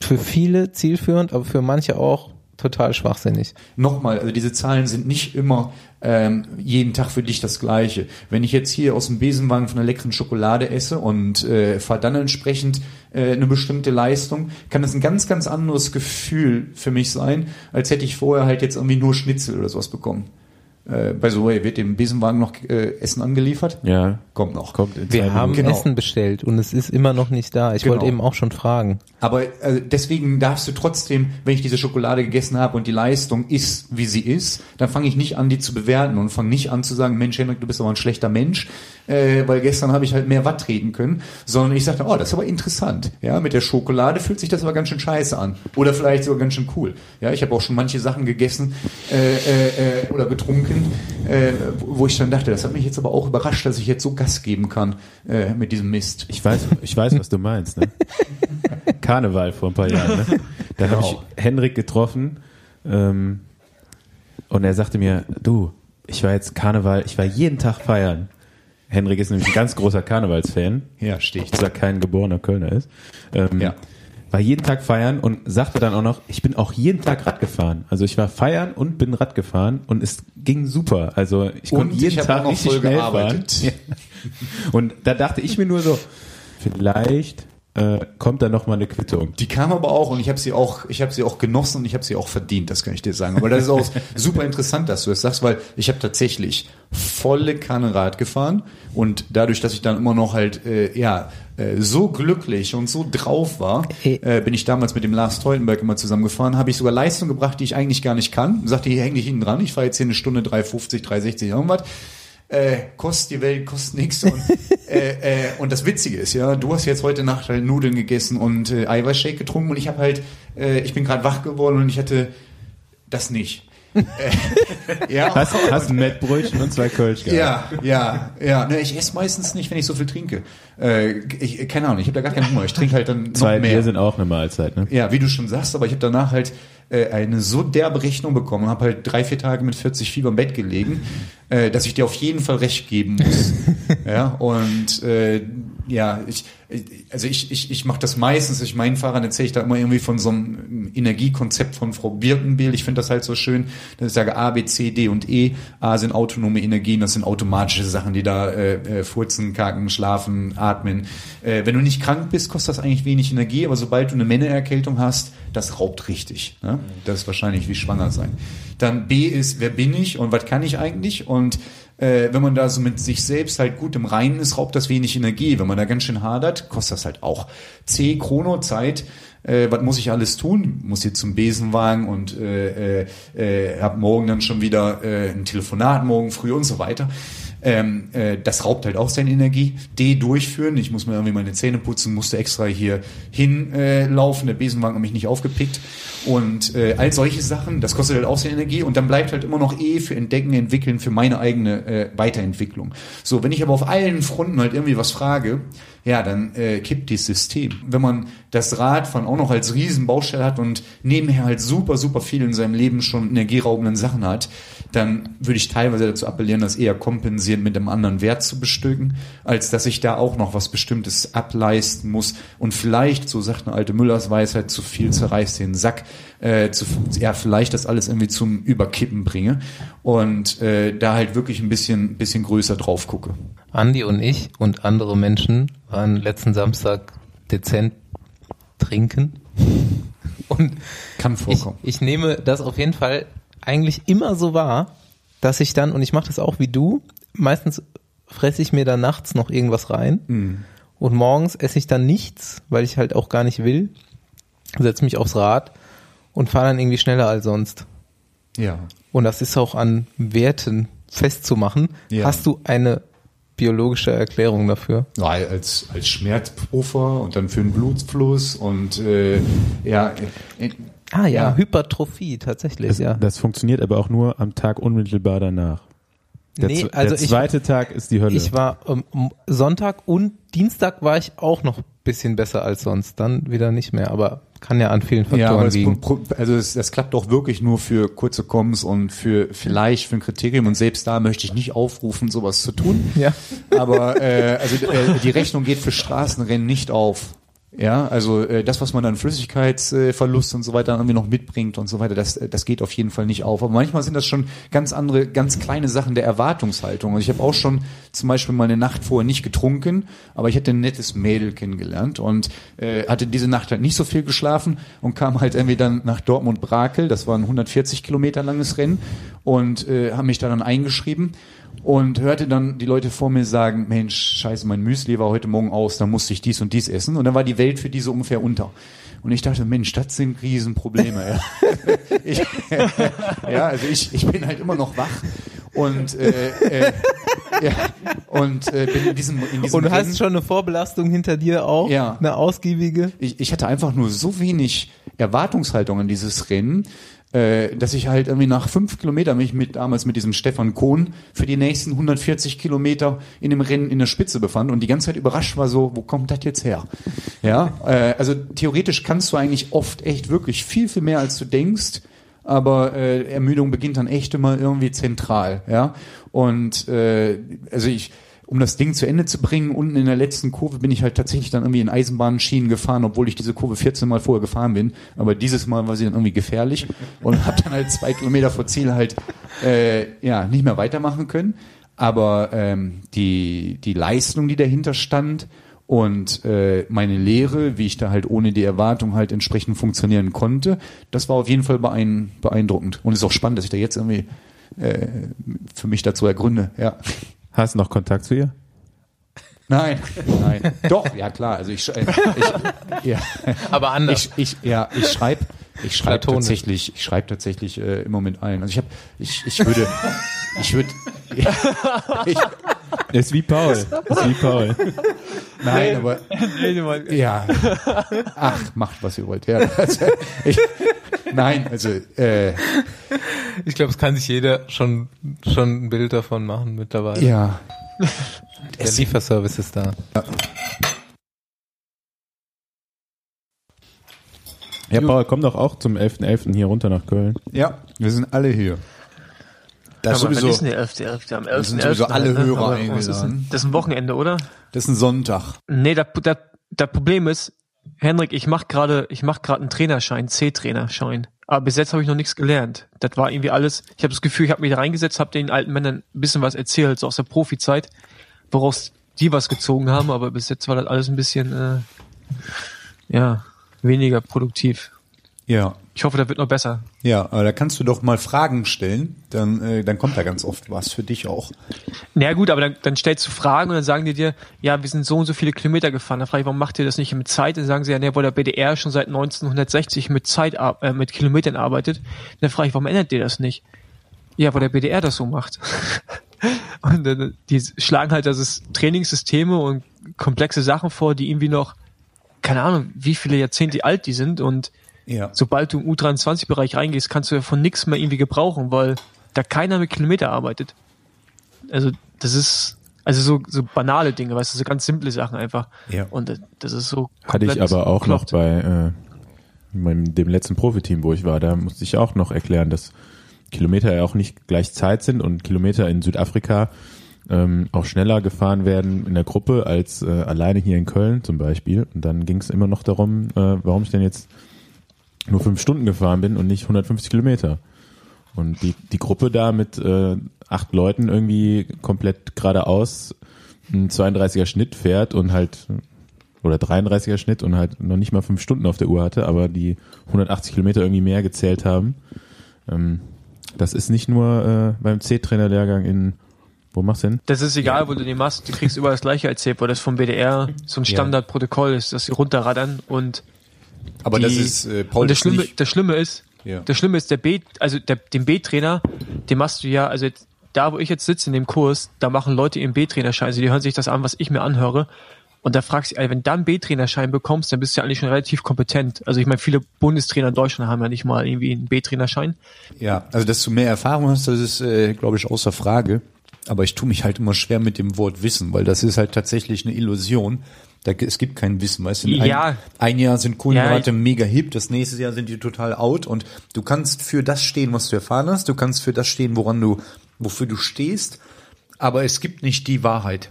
für viele zielführend, aber für manche auch total schwachsinnig. Nochmal, also diese Zahlen sind nicht immer ähm, jeden Tag für dich das gleiche. Wenn ich jetzt hier aus dem Besenwagen von einer leckeren Schokolade esse und äh, fahre dann entsprechend äh, eine bestimmte Leistung, kann das ein ganz, ganz anderes Gefühl für mich sein, als hätte ich vorher halt jetzt irgendwie nur Schnitzel oder sowas bekommen. Äh, by the way, wird dem Besenwagen noch äh, Essen angeliefert? Ja, Kommt noch. kommt in Wir haben. Genau. Essen bestellt und es ist immer noch nicht da. Ich Genau. wollte eben auch schon fragen. Aber äh, deswegen darfst du trotzdem, wenn ich diese Schokolade gegessen habe und die Leistung ist, wie sie ist, dann fange ich nicht an, die zu bewerten und fange nicht an zu sagen, Mensch, Henrik, du bist aber ein schlechter Mensch, äh, weil gestern habe ich halt mehr Watt treten können, sondern ich sagte, oh, das ist aber interessant. Ja, mit der Schokolade fühlt sich das aber ganz schön scheiße an oder vielleicht sogar ganz schön cool. Ja, ich habe auch schon manche Sachen gegessen äh, äh, äh, oder getrunken, äh, wo ich dann dachte, das hat mich jetzt aber auch überrascht, dass ich jetzt so Gas geben kann äh, mit diesem Mist. Ich weiß, ich weiß, was du meinst. Ne? *laughs* Karneval vor ein paar Jahren. Ne? Da habe Genau. ich Henrik getroffen ähm, und er sagte mir, du, ich war jetzt Karneval, ich war jeden Tag feiern. Henrik ist nämlich ein ganz großer Karnevalsfan, Ja, stehe ich. obwohl er kein geborener Kölner ist. Ähm, Ja. War jeden Tag feiern und sagte dann auch noch, ich bin auch jeden Tag Rad gefahren. Also ich war feiern und bin Rad gefahren und es ging super. Also ich Und konnte jeden ich Tag richtig voll schnell gearbeitet. *laughs* fahren. Und da dachte ich mir nur so, vielleicht äh, kommt da noch mal eine Quittung. Die kam aber auch und ich habe sie auch, ich habe sie auch genossen und ich habe sie auch verdient, das kann ich dir sagen. Aber das ist auch *laughs* super interessant, dass du das sagst, weil ich habe tatsächlich volle Kanne Rad gefahren und dadurch, dass ich dann immer noch halt äh, ja äh, so glücklich und so drauf war, Hey. äh, bin ich damals mit dem Lars Teutenberg immer zusammengefahren, habe ich sogar Leistung gebracht, die ich eigentlich gar nicht kann. Sagte, hier häng dich hinten dran, ich fahre jetzt hier eine Stunde 350, 360 irgendwas. Äh, kostet die Welt, kostet nichts. Und, *laughs* äh, äh, und das Witzige ist, ja, du hast jetzt heute Nacht halt Nudeln gegessen und äh, Eiweißshake getrunken und ich habe halt, äh, ich bin gerade wach geworden und ich hatte das nicht. *laughs* ja, Hast, hast ein Mettbrötchen und zwei Kölsch gehabt. ja, ja, ja. Ne, ich esse meistens nicht, wenn ich so viel trinke. Äh, ich, keine Ahnung, ich habe da gar keinen Hunger. Ich trinke halt dann noch Zwei mehr. Bier sind auch eine Mahlzeit, ne? Ja, wie du schon sagst, aber ich habe danach halt äh, eine so derbe Rechnung bekommen, habe halt drei, vier Tage mit 40 Fieber im Bett gelegen, äh, dass ich dir auf jeden Fall recht geben muss. *laughs* ja, und äh, ja, ich, also ich, ich, ich mache das meistens, ich meinen Fahrern erzähle ich da immer irgendwie von so einem Energiekonzept von Frau Birkenbiel. Ich finde das halt so schön, dass ich sage A, B, C, D und E. A sind autonome Energien, das sind automatische Sachen, die da äh, äh, furzen, kacken, schlafen, atmen. Äh, wenn du nicht krank bist, kostet das eigentlich wenig Energie, aber sobald du eine Männererkältung hast, das raubt richtig. Ne? Das ist wahrscheinlich wie schwanger sein. Dann B ist, wer bin ich und was kann ich eigentlich? Und äh, wenn man da so mit sich selbst halt gut im Reinen ist, raubt das wenig Energie. Wenn man da ganz schön hadert, kostet das halt auch. C, Chrono, Zeit. Äh, was muss ich alles tun? Muss jetzt zum Besenwagen und äh, äh, äh, hab morgen dann schon wieder äh, ein Telefonat morgen früh und so weiter. Ähm, äh, das raubt halt auch seine Energie. D durchführen, ich muss mir irgendwie meine Zähne putzen, musste extra hier hinlaufen, äh, der Besenwagen hat mich nicht aufgepickt. Und äh, all solche Sachen, das kostet halt auch seine Energie und dann bleibt halt immer noch E für Entdecken, Entwickeln, für meine eigene äh, Weiterentwicklung. So, wenn ich aber auf allen Fronten halt irgendwie was frage, ja, dann äh, kippt dieses System. Wenn man das Radfahren auch noch als Riesenbaustelle hat und nebenher halt super, super viel in seinem Leben schon energieraubenden Sachen hat, dann würde ich teilweise dazu appellieren, das eher kompensierend mit einem anderen Wert zu bestücken, als dass ich da auch noch was Bestimmtes ableisten muss und vielleicht, so sagt eine alte Müllers Weisheit, zu viel zerreißt den Sack, äh, zu, ja, vielleicht das alles irgendwie zum Überkippen bringe und äh, da halt wirklich ein bisschen, bisschen größer drauf gucke. Andi und ich und andere Menschen waren letzten Samstag dezent trinken. *laughs* Und Kann ich, vorkommen. ich nehme das auf jeden Fall eigentlich immer so wahr, dass ich dann, und ich mache das auch wie du, meistens fresse ich mir dann nachts noch irgendwas rein Mhm. und morgens esse ich dann nichts, weil ich halt auch gar nicht will, setze mich aufs Rad und fahre dann irgendwie schneller als sonst. Ja. Und das ist auch an Werten festzumachen. Ja. Hast du eine biologische Erklärung dafür? Ja, als, als Schmerzpuffer und dann für den Blutfluss und äh, ja, Ah ja, Ja. Hypertrophie, tatsächlich, Das, ja. das funktioniert aber auch nur am Tag unmittelbar danach. Der, Nee, also der ich- zweite Tag ist die Hölle. Ich war ähm, m- Sonntag und Dienstag war ich auch noch ein bisschen besser als sonst, dann wieder nicht mehr, aber kann ja an vielen ja, aber Faktoren das, liegen. Pro- also das, das klappt auch wirklich nur für kurze Koms und für vielleicht für ein Kriterium und selbst da möchte ich nicht aufrufen, sowas zu tun. Ja. Aber äh, also äh, die Rechnung geht für Straßenrennen nicht auf. Ja, also äh, das, was man dann Flüssigkeitsverlust und so weiter irgendwie noch mitbringt und so weiter, das, äh, das geht auf jeden Fall nicht auf. Aber manchmal sind das schon ganz andere, ganz kleine Sachen der Erwartungshaltung. Und ich habe auch schon zum Beispiel mal eine Nacht vorher nicht getrunken, aber ich hätte ein nettes Mädel kennengelernt und äh, hatte diese Nacht halt nicht so viel geschlafen und kam halt irgendwie dann nach Dortmund-Brakel, das war ein 140 Kilometer langes Rennen und äh, haben mich da dann eingeschrieben und hörte dann die Leute vor mir sagen, Mensch, scheiße, mein Müsli war heute Morgen aus, da musste ich dies und dies essen. Und dann war die Welt für die so ungefähr unter. Und ich dachte, Mensch, das sind Riesenprobleme. Ja, *laughs* ich, *laughs* ja also ich, ich bin halt immer noch wach und, äh, äh, ja, und äh, bin in diesem, in diesem Und du hast schon eine Vorbelastung hinter dir auch, Ja. eine ausgiebige. ich, ich hatte einfach nur so wenig Erwartungshaltung an dieses Rennen, äh, dass ich halt irgendwie nach fünf Kilometern mich mit damals mit diesem Stefan Kohn für die nächsten 140 Kilometer in dem Rennen in der Spitze befand und die ganze Zeit überrascht war so, wo kommt das jetzt her? Ja, äh, also theoretisch kannst du eigentlich oft echt wirklich viel, viel mehr als du denkst. Aber äh, Ermüdung beginnt dann echt immer irgendwie zentral, ja. Und äh, also ich, um das Ding zu Ende zu bringen, unten in der letzten Kurve bin ich halt tatsächlich dann irgendwie in Eisenbahnschienen gefahren, obwohl ich diese Kurve 14 Mal vorher gefahren bin. Aber dieses Mal war sie dann irgendwie gefährlich und habe dann halt zwei Kilometer vor Ziel halt äh, ja nicht mehr weitermachen können. Aber ähm, die die Leistung, die dahinter stand und äh, meine Lehre, wie ich da halt ohne die Erwartung halt entsprechend funktionieren konnte, das war auf jeden Fall beein beeindruckend. Und es ist auch spannend, dass ich da jetzt irgendwie äh, für mich dazu ergründe. Ja. Hast du noch Kontakt zu ihr? Nein, nein. Doch, ja klar. Also ich, äh, ich ja, Aber anders. ich, ich ja, ich schreibe ich schreibe tatsächlich, ich schreibe tatsächlich äh, immer mit allen. Also ich habe ich ich würde ich würde *laughs* ich, Ist wie Paul. Ist wie Paul. nein, aber ja. Ach, macht was ihr wollt. Ja, also, ich, nein, also äh, Ich glaube, es kann sich jeder schon, schon ein Bild davon machen mittlerweile. ja. Der Lieferservice ist da. Ja, Paul, komm doch auch zum 11.11. hier runter nach Köln. Ja, wir sind alle hier. Das wann sowieso ist denn der 11.11.? Am 11.11. sind sowieso alle halt, ne? Hörer Aber was ist eingeladen. Das ist ein Wochenende, oder? das ist ein Sonntag. Nee, das, das, das Problem ist, Henrik, ich mach gerade, ich gerade einen Trainerschein, C-Trainerschein. Aber bis jetzt habe ich noch nichts gelernt. Das war irgendwie alles. Ich habe das Gefühl, ich habe mich da reingesetzt, habe den alten Männern ein bisschen was erzählt, so aus der Profizeit, woraus die was gezogen haben. Aber bis jetzt war das alles ein bisschen, äh, ja, weniger produktiv. Ja. Ich hoffe, da wird noch besser. Ja, aber da kannst du doch mal Fragen stellen, dann, äh, dann kommt da ganz oft was für dich auch. Na gut, aber dann, dann stellst du Fragen und dann sagen die dir, ja, wir sind so und so viele Kilometer gefahren. Dann frage ich, warum macht ihr das nicht mit Zeit? Dann sagen sie ja, ne, weil der BDR schon seit 1960 mit Zeit, äh, mit Kilometern arbeitet. Dann frage ich, warum ändert ihr das nicht? Ja, weil der BDR das so macht. *laughs* Und äh, die schlagen halt das Trainingssysteme und komplexe Sachen vor, die irgendwie noch, keine Ahnung, wie viele Jahrzehnte alt die sind. Und Ja. sobald du im U23-Bereich reingehst, kannst du ja von nichts mehr irgendwie gebrauchen, weil da keiner mit Kilometer arbeitet. Also das ist, also so, so banale Dinge, weißt du, so ganz simple Sachen einfach. Ja. Und das ist so Hatte ich aber auch noch bekloppt. bei äh, meinem, dem letzten Profiteam, wo ich war, da musste ich auch noch erklären, dass Kilometer ja auch nicht gleich Zeit sind und Kilometer in Südafrika ähm, auch schneller gefahren werden in der Gruppe als äh, alleine hier in Köln zum Beispiel. Und dann ging es immer noch darum, äh, warum ich denn jetzt nur fünf Stunden gefahren bin und nicht 150 Kilometer. Und die, die Gruppe da mit äh, acht Leuten irgendwie komplett geradeaus einen 32er Schnitt fährt und halt oder 33er Schnitt und halt noch nicht mal fünf Stunden auf der Uhr hatte, aber die 180 Kilometer irgendwie mehr gezählt haben. Ähm, das ist nicht nur äh, beim C-Trainer-Lehrgang in, wo machst du denn? Das ist egal, wo du den machst, du kriegst überall das gleiche erzählt, weil das vom BDR so ein Ja. Standardprotokoll ist, dass sie runterraddern und Aber die, das ist, äh, Paul, und das Schlimme, nicht, das Schlimme ist, Ja. das Schlimme ist, der B, also der, den B-Trainer, den machst du ja, also jetzt, da, wo ich jetzt sitze in dem Kurs, da machen Leute ihren B-Trainerschein, also die hören sich das an, was ich mir anhöre. Und da fragst du, ey, wenn du dann B-Trainerschein bekommst, dann bist du ja eigentlich schon relativ kompetent. Also ich meine, viele Bundestrainer in Deutschland haben ja nicht mal irgendwie einen B-Trainerschein. Ja, also dass du mehr Erfahrung hast, das ist, äh, glaube ich, außer Frage. Aber ich tue mich halt immer schwer mit dem Wort Wissen, weil das ist halt tatsächlich eine Illusion. Da, es gibt kein Wissen, weißt du? In Ja. Ein, ein Jahr sind Kohlenhydrate Ja, mega hip, das nächste Jahr sind die total out und du kannst für das stehen, was du erfahren hast, du kannst für das stehen, woran du, wofür du stehst, aber es gibt nicht die Wahrheit.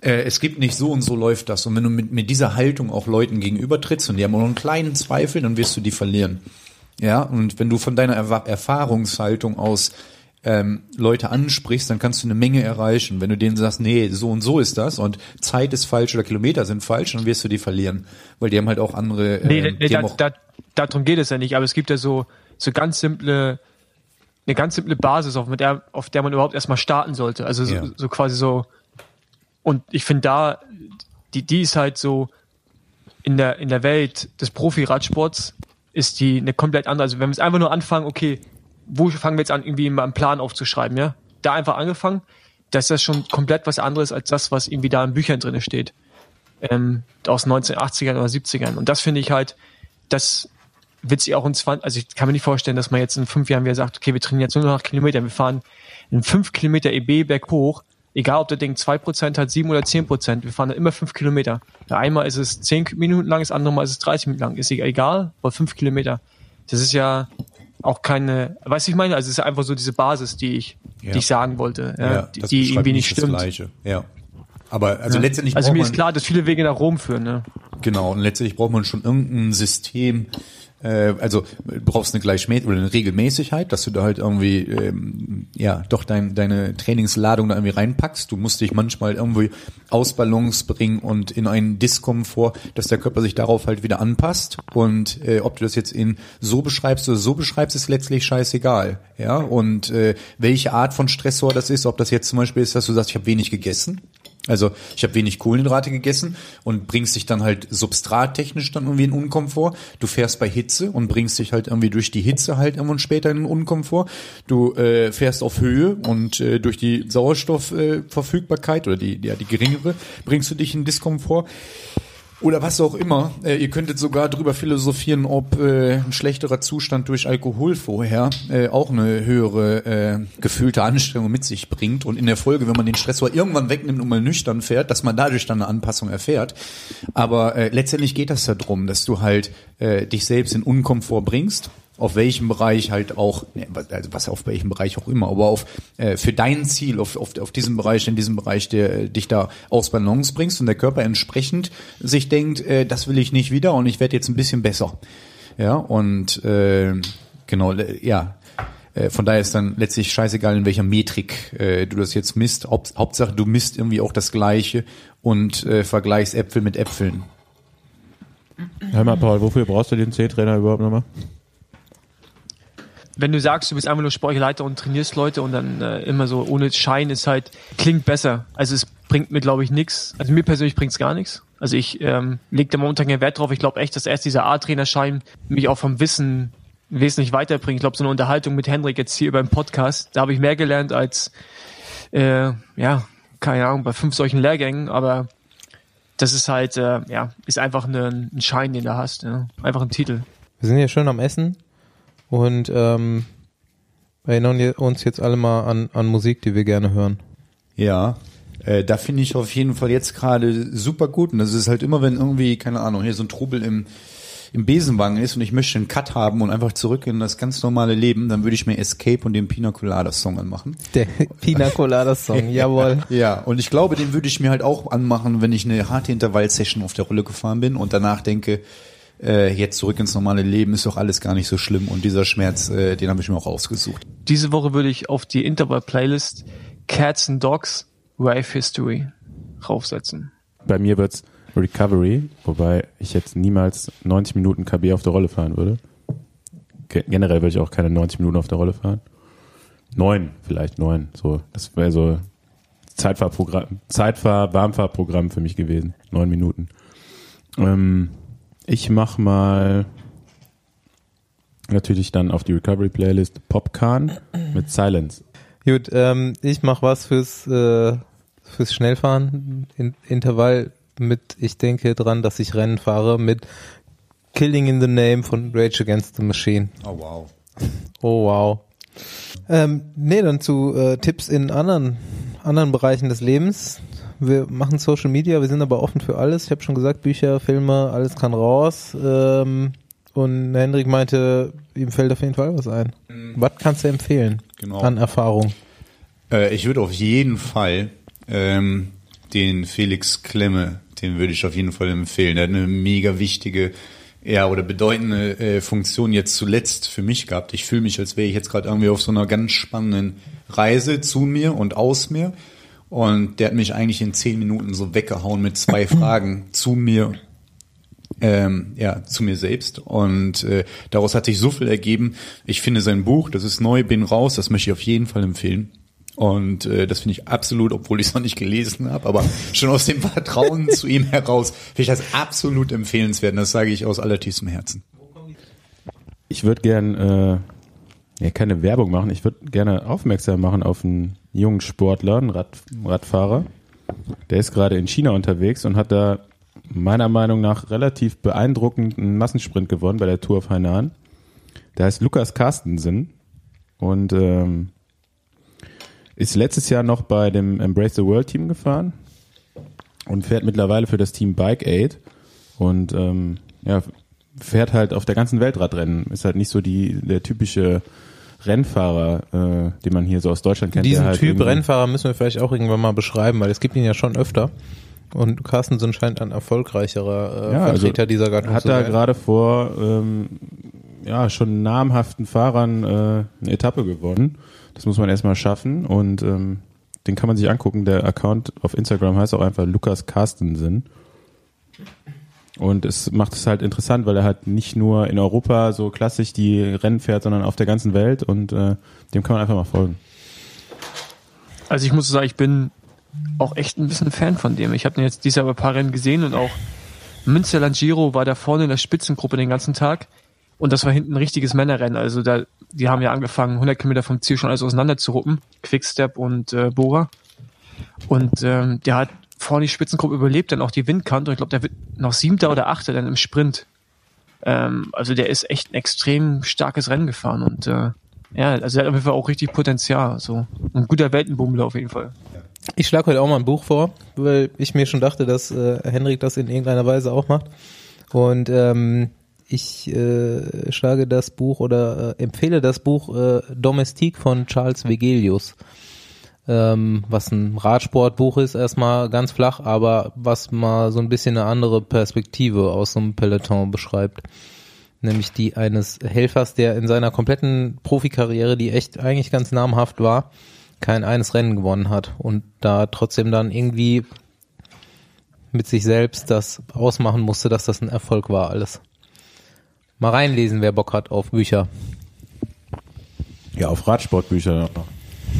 Äh, es gibt nicht so und so läuft das. Und wenn du mit, mit dieser Haltung auch Leuten gegenüber trittst und die haben nur einen kleinen Zweifel, dann wirst du die verlieren. Ja, und wenn du von deiner Erfahrungshaltung aus ähm, Leute ansprichst, dann kannst du eine Menge erreichen. Wenn du denen sagst, nee, so und so ist das und Zeit ist falsch oder Kilometer sind falsch, dann wirst du die verlieren. Weil die haben halt auch andere, Nee, ähm, nee die da, auch, da, darum geht es ja nicht, aber es gibt ja so, so ganz simple, eine ganz simple Basis, auf, der, auf der man überhaupt erstmal starten sollte. Also so, Ja. so quasi so, und ich finde da, die, die ist halt so, in der, in der Welt des Profi-Radsports ist die eine komplett andere. Also wenn wir jetzt einfach nur anfangen, okay, wo fangen wir jetzt an, irgendwie mal einen Plan aufzuschreiben, ja? Da einfach angefangen, das ist das schon komplett was anderes als das, was irgendwie da in Büchern drinne steht ähm, aus 1980ern oder 70ern. Und das finde ich halt, das wird sich auch in 20, also ich kann mir nicht vorstellen, dass man jetzt in fünf Jahren wieder sagt, okay, wir trainieren jetzt nur noch nach Kilometern, wir fahren in fünf Kilometer EB berghoch, egal ob der Ding zwei Prozent hat, sieben oder zehn Prozent, wir fahren dann immer fünf Kilometer. Einmal ist es zehn Minuten lang, das andere Mal ist es 30 Minuten lang, ist egal, aber fünf Kilometer. Das ist ja auch keine, weißt du, ich meine, also es ist einfach so diese Basis, die ich, Ja. die ich sagen wollte, ja, die, das die irgendwie nicht das stimmt. Gleiche. Ja. Aber also Ja. letztendlich also mir ist klar, dass viele Wege nach Rom führen, ne? Genau, und letztendlich braucht man schon irgendein System, äh, also brauchst eine Gleichmäßigkeit oder eine Regelmäßigkeit, dass du da halt irgendwie, ähm, ja, doch dein, deine Trainingsladung da irgendwie reinpackst. Du musst dich manchmal irgendwie aus Balance bringen und in einen Diskomfort, dass der Körper sich darauf halt wieder anpasst. Und äh, ob du das jetzt in so beschreibst oder so beschreibst, ist letztlich scheißegal. Ja, und äh, welche Art von Stressor das ist, ob das jetzt zum Beispiel ist, dass du sagst, ich habe wenig gegessen, also ich habe wenig Kohlenhydrate gegessen und bringst dich dann halt substrattechnisch dann irgendwie in Unkomfort. Du fährst bei Hitze und bringst dich halt irgendwie durch die Hitze halt irgendwann später in Unkomfort. Du äh, fährst auf Höhe und äh, durch die Sauerstoffverfügbarkeit äh, Verfügbarkeit oder die, ja, die geringere bringst du dich in Diskomfort. Oder was auch immer. Äh, ihr könntet sogar drüber philosophieren, ob äh, ein schlechterer Zustand durch Alkohol vorher äh, auch eine höhere äh, gefühlte Anstrengung mit sich bringt. Und in der Folge, wenn man den Stressor irgendwann wegnimmt und mal nüchtern fährt, dass man dadurch dann eine Anpassung erfährt. Aber äh, letztendlich geht das darum, dass du halt äh, dich selbst in Unkomfort bringst auf welchem Bereich halt auch, ne, also was auf welchem Bereich auch immer, aber auf äh, für dein Ziel, auf, auf, auf diesem Bereich, in diesem Bereich, der äh, dich da aus Balance bringst und der Körper entsprechend sich denkt, äh, das will ich nicht wieder und ich werde jetzt ein bisschen besser. Ja, und äh, genau, le- ja. Äh, Von daher ist dann letztlich scheißegal, in welcher Metrik äh, du das jetzt misst. Haupt, Hauptsache, du misst irgendwie auch das Gleiche und äh, vergleichst Äpfel mit Äpfeln. Hör mal, Paul, wofür brauchst du den C-Trainer überhaupt nochmal? Wenn du sagst, du bist einfach nur Sportleiter und trainierst Leute und dann äh, immer so ohne Schein ist halt, klingt besser. Also es bringt mir, glaube ich, nichts. Also mir persönlich bringt's gar nichts. Also ich ähm, lege da momentan keinen Wert drauf. Ich glaube echt, dass erst dieser A-Trainerschein mich auch vom Wissen wesentlich weiterbringt. Ich glaube, so eine Unterhaltung mit Henrik jetzt hier beim Podcast, da habe ich mehr gelernt als äh, ja, keine Ahnung, bei fünf solchen Lehrgängen, aber das ist halt, äh, ja, ist einfach ein Schein, den du hast, ja. einfach ein Titel. Wir sind ja schön am Essen und ähm, erinnern uns jetzt alle mal an, an Musik, die wir gerne hören. Ja, äh, da finde ich auf jeden Fall jetzt gerade super gut. Und das ist halt immer, wenn irgendwie, keine Ahnung, hier so ein Trubel im, im Besenwagen ist und ich möchte einen Cut haben und einfach zurück in das ganz normale Leben, dann würde ich mir Escape und den Pina Colada Song anmachen. Der *laughs* Pina Colada Song, *laughs* jawohl. Ja, und ich glaube, den würde ich mir halt auch anmachen, wenn ich eine harte Intervall-Session auf der Rolle gefahren bin und danach denke, äh, jetzt zurück ins normale Leben ist doch alles gar nicht so schlimm und dieser Schmerz, äh, den habe ich mir auch ausgesucht. Diese Woche würde ich auf die Interval-Playlist Cats and Dogs Rave History raufsetzen. Bei mir wird's Recovery, wobei ich jetzt niemals 90 Minuten KB auf der Rolle fahren würde. Ge- Generell würde ich auch keine 90 Minuten auf der Rolle fahren. Neun, vielleicht neun. So, das wäre so Zeitfahrprogramm, Zeitfahr, Warmfahrprogramm für mich gewesen. Neun Minuten. Ähm, ich mach mal natürlich dann auf die Recovery Playlist Popcorn mit Silence. Gut, ähm, ich mach was fürs, äh, fürs Schnellfahren, in, Intervall mit, ich denke dran, dass ich Rennen fahre, mit Killing in the Name von Rage Against the Machine. Oh wow. Oh wow. Ähm, nee, dann zu äh, Tipps in anderen, anderen Bereichen des Lebens. Wir machen Social Media, wir sind aber offen für alles. Ich habe schon gesagt, Bücher, Filme, alles kann raus. Ähm, und Hendrik meinte, ihm fällt auf jeden Fall was ein. Was kannst du empfehlen Genau. an Erfahrung? Äh, ich würde auf jeden Fall ähm, den Felix Klemme, den würde ich auf jeden Fall empfehlen. Der hat eine mega wichtige, ja, oder bedeutende äh, Funktion jetzt zuletzt für mich gehabt. Ich fühle mich, als wäre ich jetzt gerade irgendwie auf so einer ganz spannenden Reise zu mir und aus mir. Und der hat mich eigentlich in zehn Minuten so weggehauen mit zwei *laughs* Fragen zu mir ähm, ja, zu mir selbst. Und äh, daraus hat sich so viel ergeben. Ich finde sein Buch, das ist neu, bin raus, das möchte ich auf jeden Fall empfehlen. Und äh, das finde ich absolut, obwohl ich es noch nicht gelesen habe, aber schon aus dem Vertrauen *laughs* zu ihm heraus, finde ich das absolut empfehlenswert. Und das sage ich aus allertiefstem Herzen. Ich würde gern äh, ja, keine Werbung machen. Ich würde gerne aufmerksam machen auf einen jungen Sportler, einen Rad, Radfahrer. Der ist gerade in China unterwegs und hat da meiner Meinung nach relativ beeindruckend einen Massensprint gewonnen bei der Tour of Hainan. Der heißt Lukas Carstensen und ähm, ist letztes Jahr noch bei dem Embrace the World Team gefahren und fährt mittlerweile für das Team Bike Aid und ähm, ja, fährt halt auf der ganzen Welt Radrennen. Ist halt nicht so die der typische Rennfahrer, äh, den man hier so aus Deutschland kennt. Diesen halt Typ Rennfahrer müssen wir vielleicht auch irgendwann mal beschreiben, weil es gibt ihn ja schon öfter. Und Carstensen scheint ein erfolgreicherer äh, Ja, also Vertreter dieser Gattung hat zu da sein. gerade vor ähm, ja schon namhaften Fahrern äh, eine Etappe gewonnen. Das muss man erstmal schaffen und ähm, den kann man sich angucken. Der Account auf Instagram heißt auch einfach Lukas Carstensen. Und es macht es halt interessant, weil er halt nicht nur in Europa so klassisch die Rennen fährt, sondern auf der ganzen Welt und äh, dem kann man einfach mal folgen. Also ich muss sagen, ich bin auch echt ein bisschen Fan von dem. Ich habe den jetzt dieses Jahr bei ein paar Rennen gesehen und auch Münsterland Giro war da vorne in der Spitzengruppe den ganzen Tag. Und das war hinten ein richtiges Männerrennen. Also da, die haben ja angefangen, 100 Kilometer vom Ziel schon alles auseinander zu ruppen. Quickstep und äh, Bora. Und ähm, der hat vorne die Spitzengruppe überlebt, dann auch die Windkante. Und ich glaube, der wird noch Siebter oder Achter dann im Sprint. Ähm, also der ist echt ein extrem starkes Rennen gefahren. Und äh, ja, also der hat auf jeden Fall auch richtig Potenzial. So ein guter Weltenbummler auf jeden Fall. Ich schlage heute auch mal ein Buch vor, weil ich mir schon dachte, dass äh, Henrik das in irgendeiner Weise auch macht. Und ähm, ich äh, schlage das Buch oder äh, empfehle das Buch äh, Domestik von Charles Vegelius. Ähm, was ein Radsportbuch ist, erstmal ganz flach, aber was mal so ein bisschen eine andere Perspektive aus so einem Peloton beschreibt. Nämlich die eines Helfers, der in seiner kompletten Profikarriere, die echt eigentlich ganz namhaft war, kein eines Rennen gewonnen hat und da trotzdem dann irgendwie mit sich selbst das ausmachen musste, dass das ein Erfolg war alles. Mal reinlesen, wer Bock hat auf Bücher. Ja, auf Radsportbücher.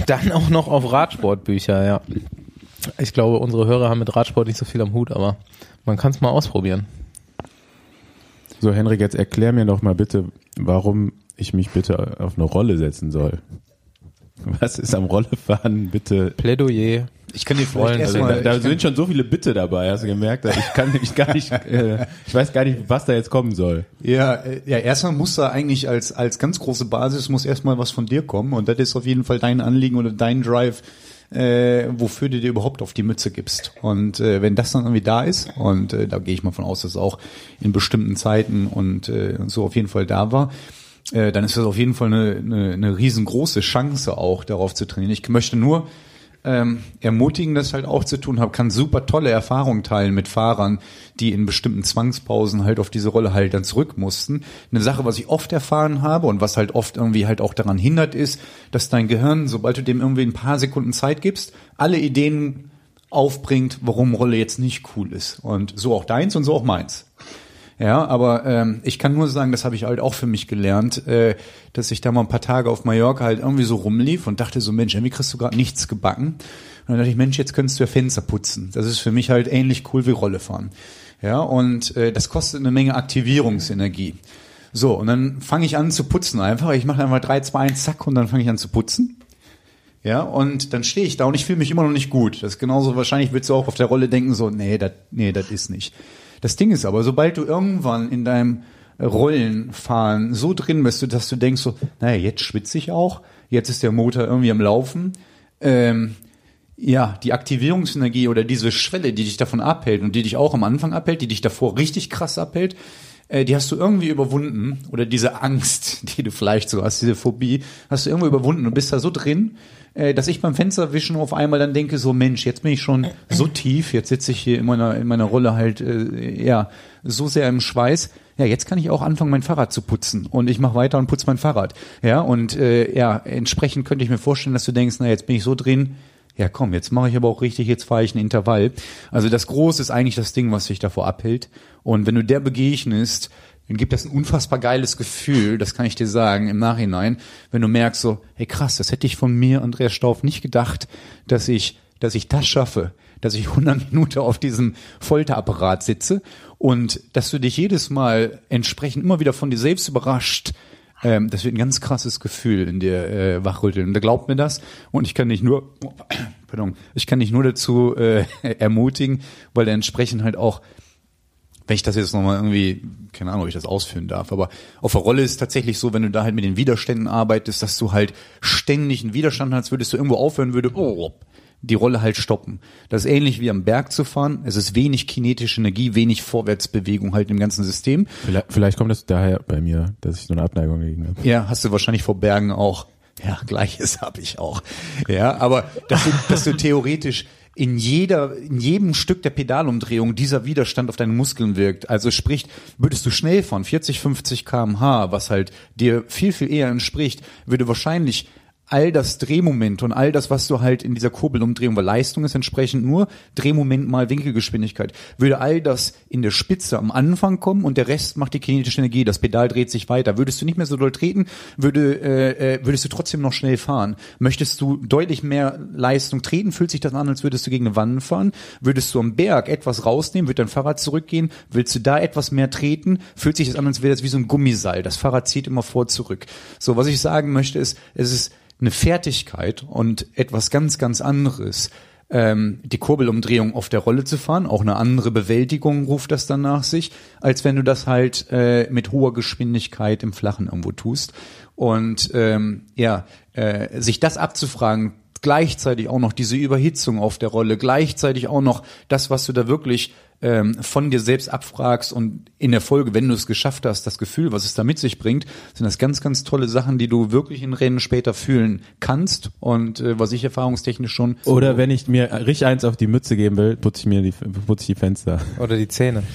Dann auch noch auf Radsportbücher, ja. Ich glaube, unsere Hörer haben mit Radsport nicht so viel am Hut, aber man kann es mal ausprobieren. So, Henrik, jetzt erklär mir doch mal bitte, warum ich mich bitte auf eine Rolle setzen soll. *laughs* Was ist am Rollefahren bitte? Plädoyer. Ich kann dir vielleicht Also, da, da sind schon so viele Bitte dabei, hast du gemerkt? Ich kann mich gar nicht, *laughs* äh, ich weiß gar nicht, was da jetzt kommen soll. Ja, äh, ja, erstmal muss da eigentlich als, als ganz große Basis muss erstmal was von dir kommen und das ist auf jeden Fall dein Anliegen oder dein Drive, äh, wofür du dir überhaupt auf die Mütze gibst. Und äh, wenn das dann irgendwie da ist, und äh, da gehe ich mal von aus, dass es auch in bestimmten Zeiten und äh, so auf jeden Fall da war, äh, dann ist das auf jeden Fall eine, eine, eine riesengroße Chance auch darauf zu trainieren. Ich möchte nur ähm, ermutigen, das halt auch zu tun, habe kann super tolle Erfahrungen teilen mit Fahrern, die in bestimmten Zwangspausen halt auf diese Rolle halt dann zurück mussten. Eine Sache, was ich oft erfahren habe und was halt oft irgendwie halt auch daran hindert, ist, dass dein Gehirn, sobald du dem irgendwie ein paar Sekunden Zeit gibst, alle Ideen aufbringt, warum Rolle jetzt nicht cool ist. Und so auch deins und so auch meins. Ja, aber ähm, ich kann nur sagen, das habe ich halt auch für mich gelernt, äh, dass ich da mal ein paar Tage auf Mallorca halt irgendwie so rumlief und dachte so, Mensch, irgendwie kriegst du gerade nichts gebacken. Und dann dachte ich, Mensch, jetzt könntest du ja Fenster putzen. Das ist für mich halt ähnlich cool wie Rolle fahren. Ja, und äh, das kostet eine Menge Aktivierungsenergie. So, und dann fange ich an zu putzen einfach. Ich mache einfach drei, zwei, eins, zack, und dann fange ich an zu putzen. Ja, und dann stehe ich da und ich fühle mich immer noch nicht gut. Das ist genauso, wahrscheinlich willst du auch auf der Rolle denken, so, nee, das nee, das ist nicht. Das Ding ist aber, sobald du irgendwann in deinem Rollenfahren so drin bist, dass du denkst so, naja, jetzt schwitze ich auch, jetzt ist der Motor irgendwie am Laufen, ähm, ja, die Aktivierungsenergie oder diese Schwelle, die dich davon abhält und die dich auch am Anfang abhält, die dich davor richtig krass abhält, äh, die hast du irgendwie überwunden oder diese Angst, *laughs* die du vielleicht so hast, diese Phobie, hast du irgendwo überwunden und bist da so drin, äh, dass ich beim Fensterwischen auf einmal dann denke, so Mensch, jetzt bin ich schon so tief, jetzt sitze ich hier in meiner, in meiner Rolle halt, äh, ja, so sehr im Schweiß. Ja, jetzt kann ich auch anfangen, mein Fahrrad zu putzen und ich mache weiter und putze mein Fahrrad. Ja, und äh, ja, entsprechend könnte ich mir vorstellen, dass du denkst, na, jetzt bin ich so drin, ja komm, jetzt mache ich aber auch richtig, jetzt fahre ich ein Intervall. Also das Große ist eigentlich das Ding, was dich davor abhält. Und wenn du der begegnest, dann gibt das ein unfassbar geiles Gefühl, das kann ich dir sagen, im Nachhinein, wenn du merkst so, hey krass, das hätte ich von mir, Andreas Stauf, nicht gedacht, dass ich, dass ich das schaffe, dass ich 100 *laughs* Minuten auf diesem Folterapparat sitze und dass du dich jedes Mal entsprechend immer wieder von dir selbst überrascht, ähm, das wird ein ganz krasses Gefühl in dir äh, wachrütteln. Und da glaubt mir das. Und ich kann dich nur, *coughs* pardon, ich kann dich nur dazu äh, *laughs* ermutigen, weil er entsprechend halt auch, wenn ich das jetzt nochmal irgendwie, keine Ahnung, ob ich das ausführen darf, aber auf der Rolle ist es tatsächlich so, wenn du da halt mit den Widerständen arbeitest, dass du halt ständig einen Widerstand hast, würdest du irgendwo aufhören, würde, oh, die Rolle halt stoppen. Das ist ähnlich wie am Berg zu fahren. Es ist wenig kinetische Energie, wenig Vorwärtsbewegung halt im ganzen System. Vielleicht, vielleicht kommt das daher bei mir, dass ich so eine Abneigung gegen habe. Ja, hast du wahrscheinlich vor Bergen auch. Ja, gleiches *laughs* habe ich auch. Ja, aber dass du, dass du theoretisch in jeder, in jedem Stück der Pedalumdrehung dieser Widerstand auf deine Muskeln wirkt. Also sprich, würdest du schnell fahren, 40, 50 kmh, was halt dir viel, viel eher entspricht, würde wahrscheinlich all das Drehmoment und all das, was du halt in dieser Kurbelumdrehung, weil Leistung ist entsprechend nur Drehmoment mal Winkelgeschwindigkeit, würde all das in der Spitze am Anfang kommen und der Rest macht die kinetische Energie, das Pedal dreht sich weiter. Würdest du nicht mehr so doll treten, würde, äh, äh, würdest du trotzdem noch schnell fahren. Möchtest du deutlich mehr Leistung treten, fühlt sich das an, als würdest du gegen eine Wand fahren. Würdest du am Berg etwas rausnehmen, wird dein Fahrrad zurückgehen, willst du da etwas mehr treten, fühlt sich das an, als wäre das wie so ein Gummiseil. Das Fahrrad zieht immer vor zurück. So, was ich sagen möchte ist, es ist eine Fertigkeit und etwas ganz, ganz anderes, ähm, die Kurbelumdrehung auf der Rolle zu fahren. Auch eine andere Bewältigung ruft das dann nach sich, als wenn du das halt äh, mit hoher Geschwindigkeit im Flachen irgendwo tust. Und ähm, ja, äh, sich das abzufragen, gleichzeitig auch noch diese Überhitzung auf der Rolle, gleichzeitig auch noch das, was du da wirklich ähm, von dir selbst abfragst und in der Folge, wenn du es geschafft hast, das Gefühl, was es da mit sich bringt, sind das ganz, ganz tolle Sachen, die du wirklich in Rennen später fühlen kannst und äh, was ich erfahrungstechnisch schon Oder wenn ich mir richtig eins auf die Mütze geben will, putze ich mir die, putze ich die Fenster. Oder die Zähne. *laughs*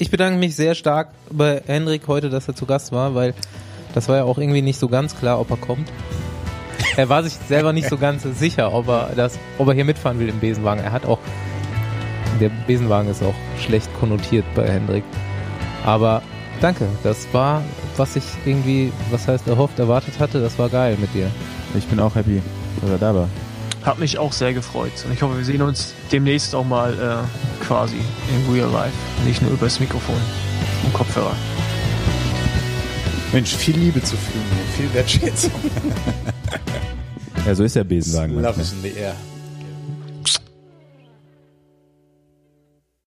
Ich bedanke mich sehr stark bei Henrik heute, dass er zu Gast war, weil das war ja auch irgendwie nicht so ganz klar, ob er kommt. Er war sich selber nicht so ganz sicher, ob er das, ob er hier mitfahren will im Besenwagen. Er hat auch, der Besenwagen ist auch schlecht konnotiert bei Hendrik. Aber danke, das war, was ich irgendwie, was heißt erhofft, erwartet hatte, das war geil mit dir. Ich bin auch happy, dass er da war. Hat mich auch sehr gefreut. Und ich hoffe, wir sehen uns demnächst auch mal äh, quasi in Real Life. Nicht nur übers Mikrofon und Kopfhörer. Mensch, viel Liebe zu fühlen, viel Wertschätzung. Ja, so ist der Besenwagen. Love is in the air.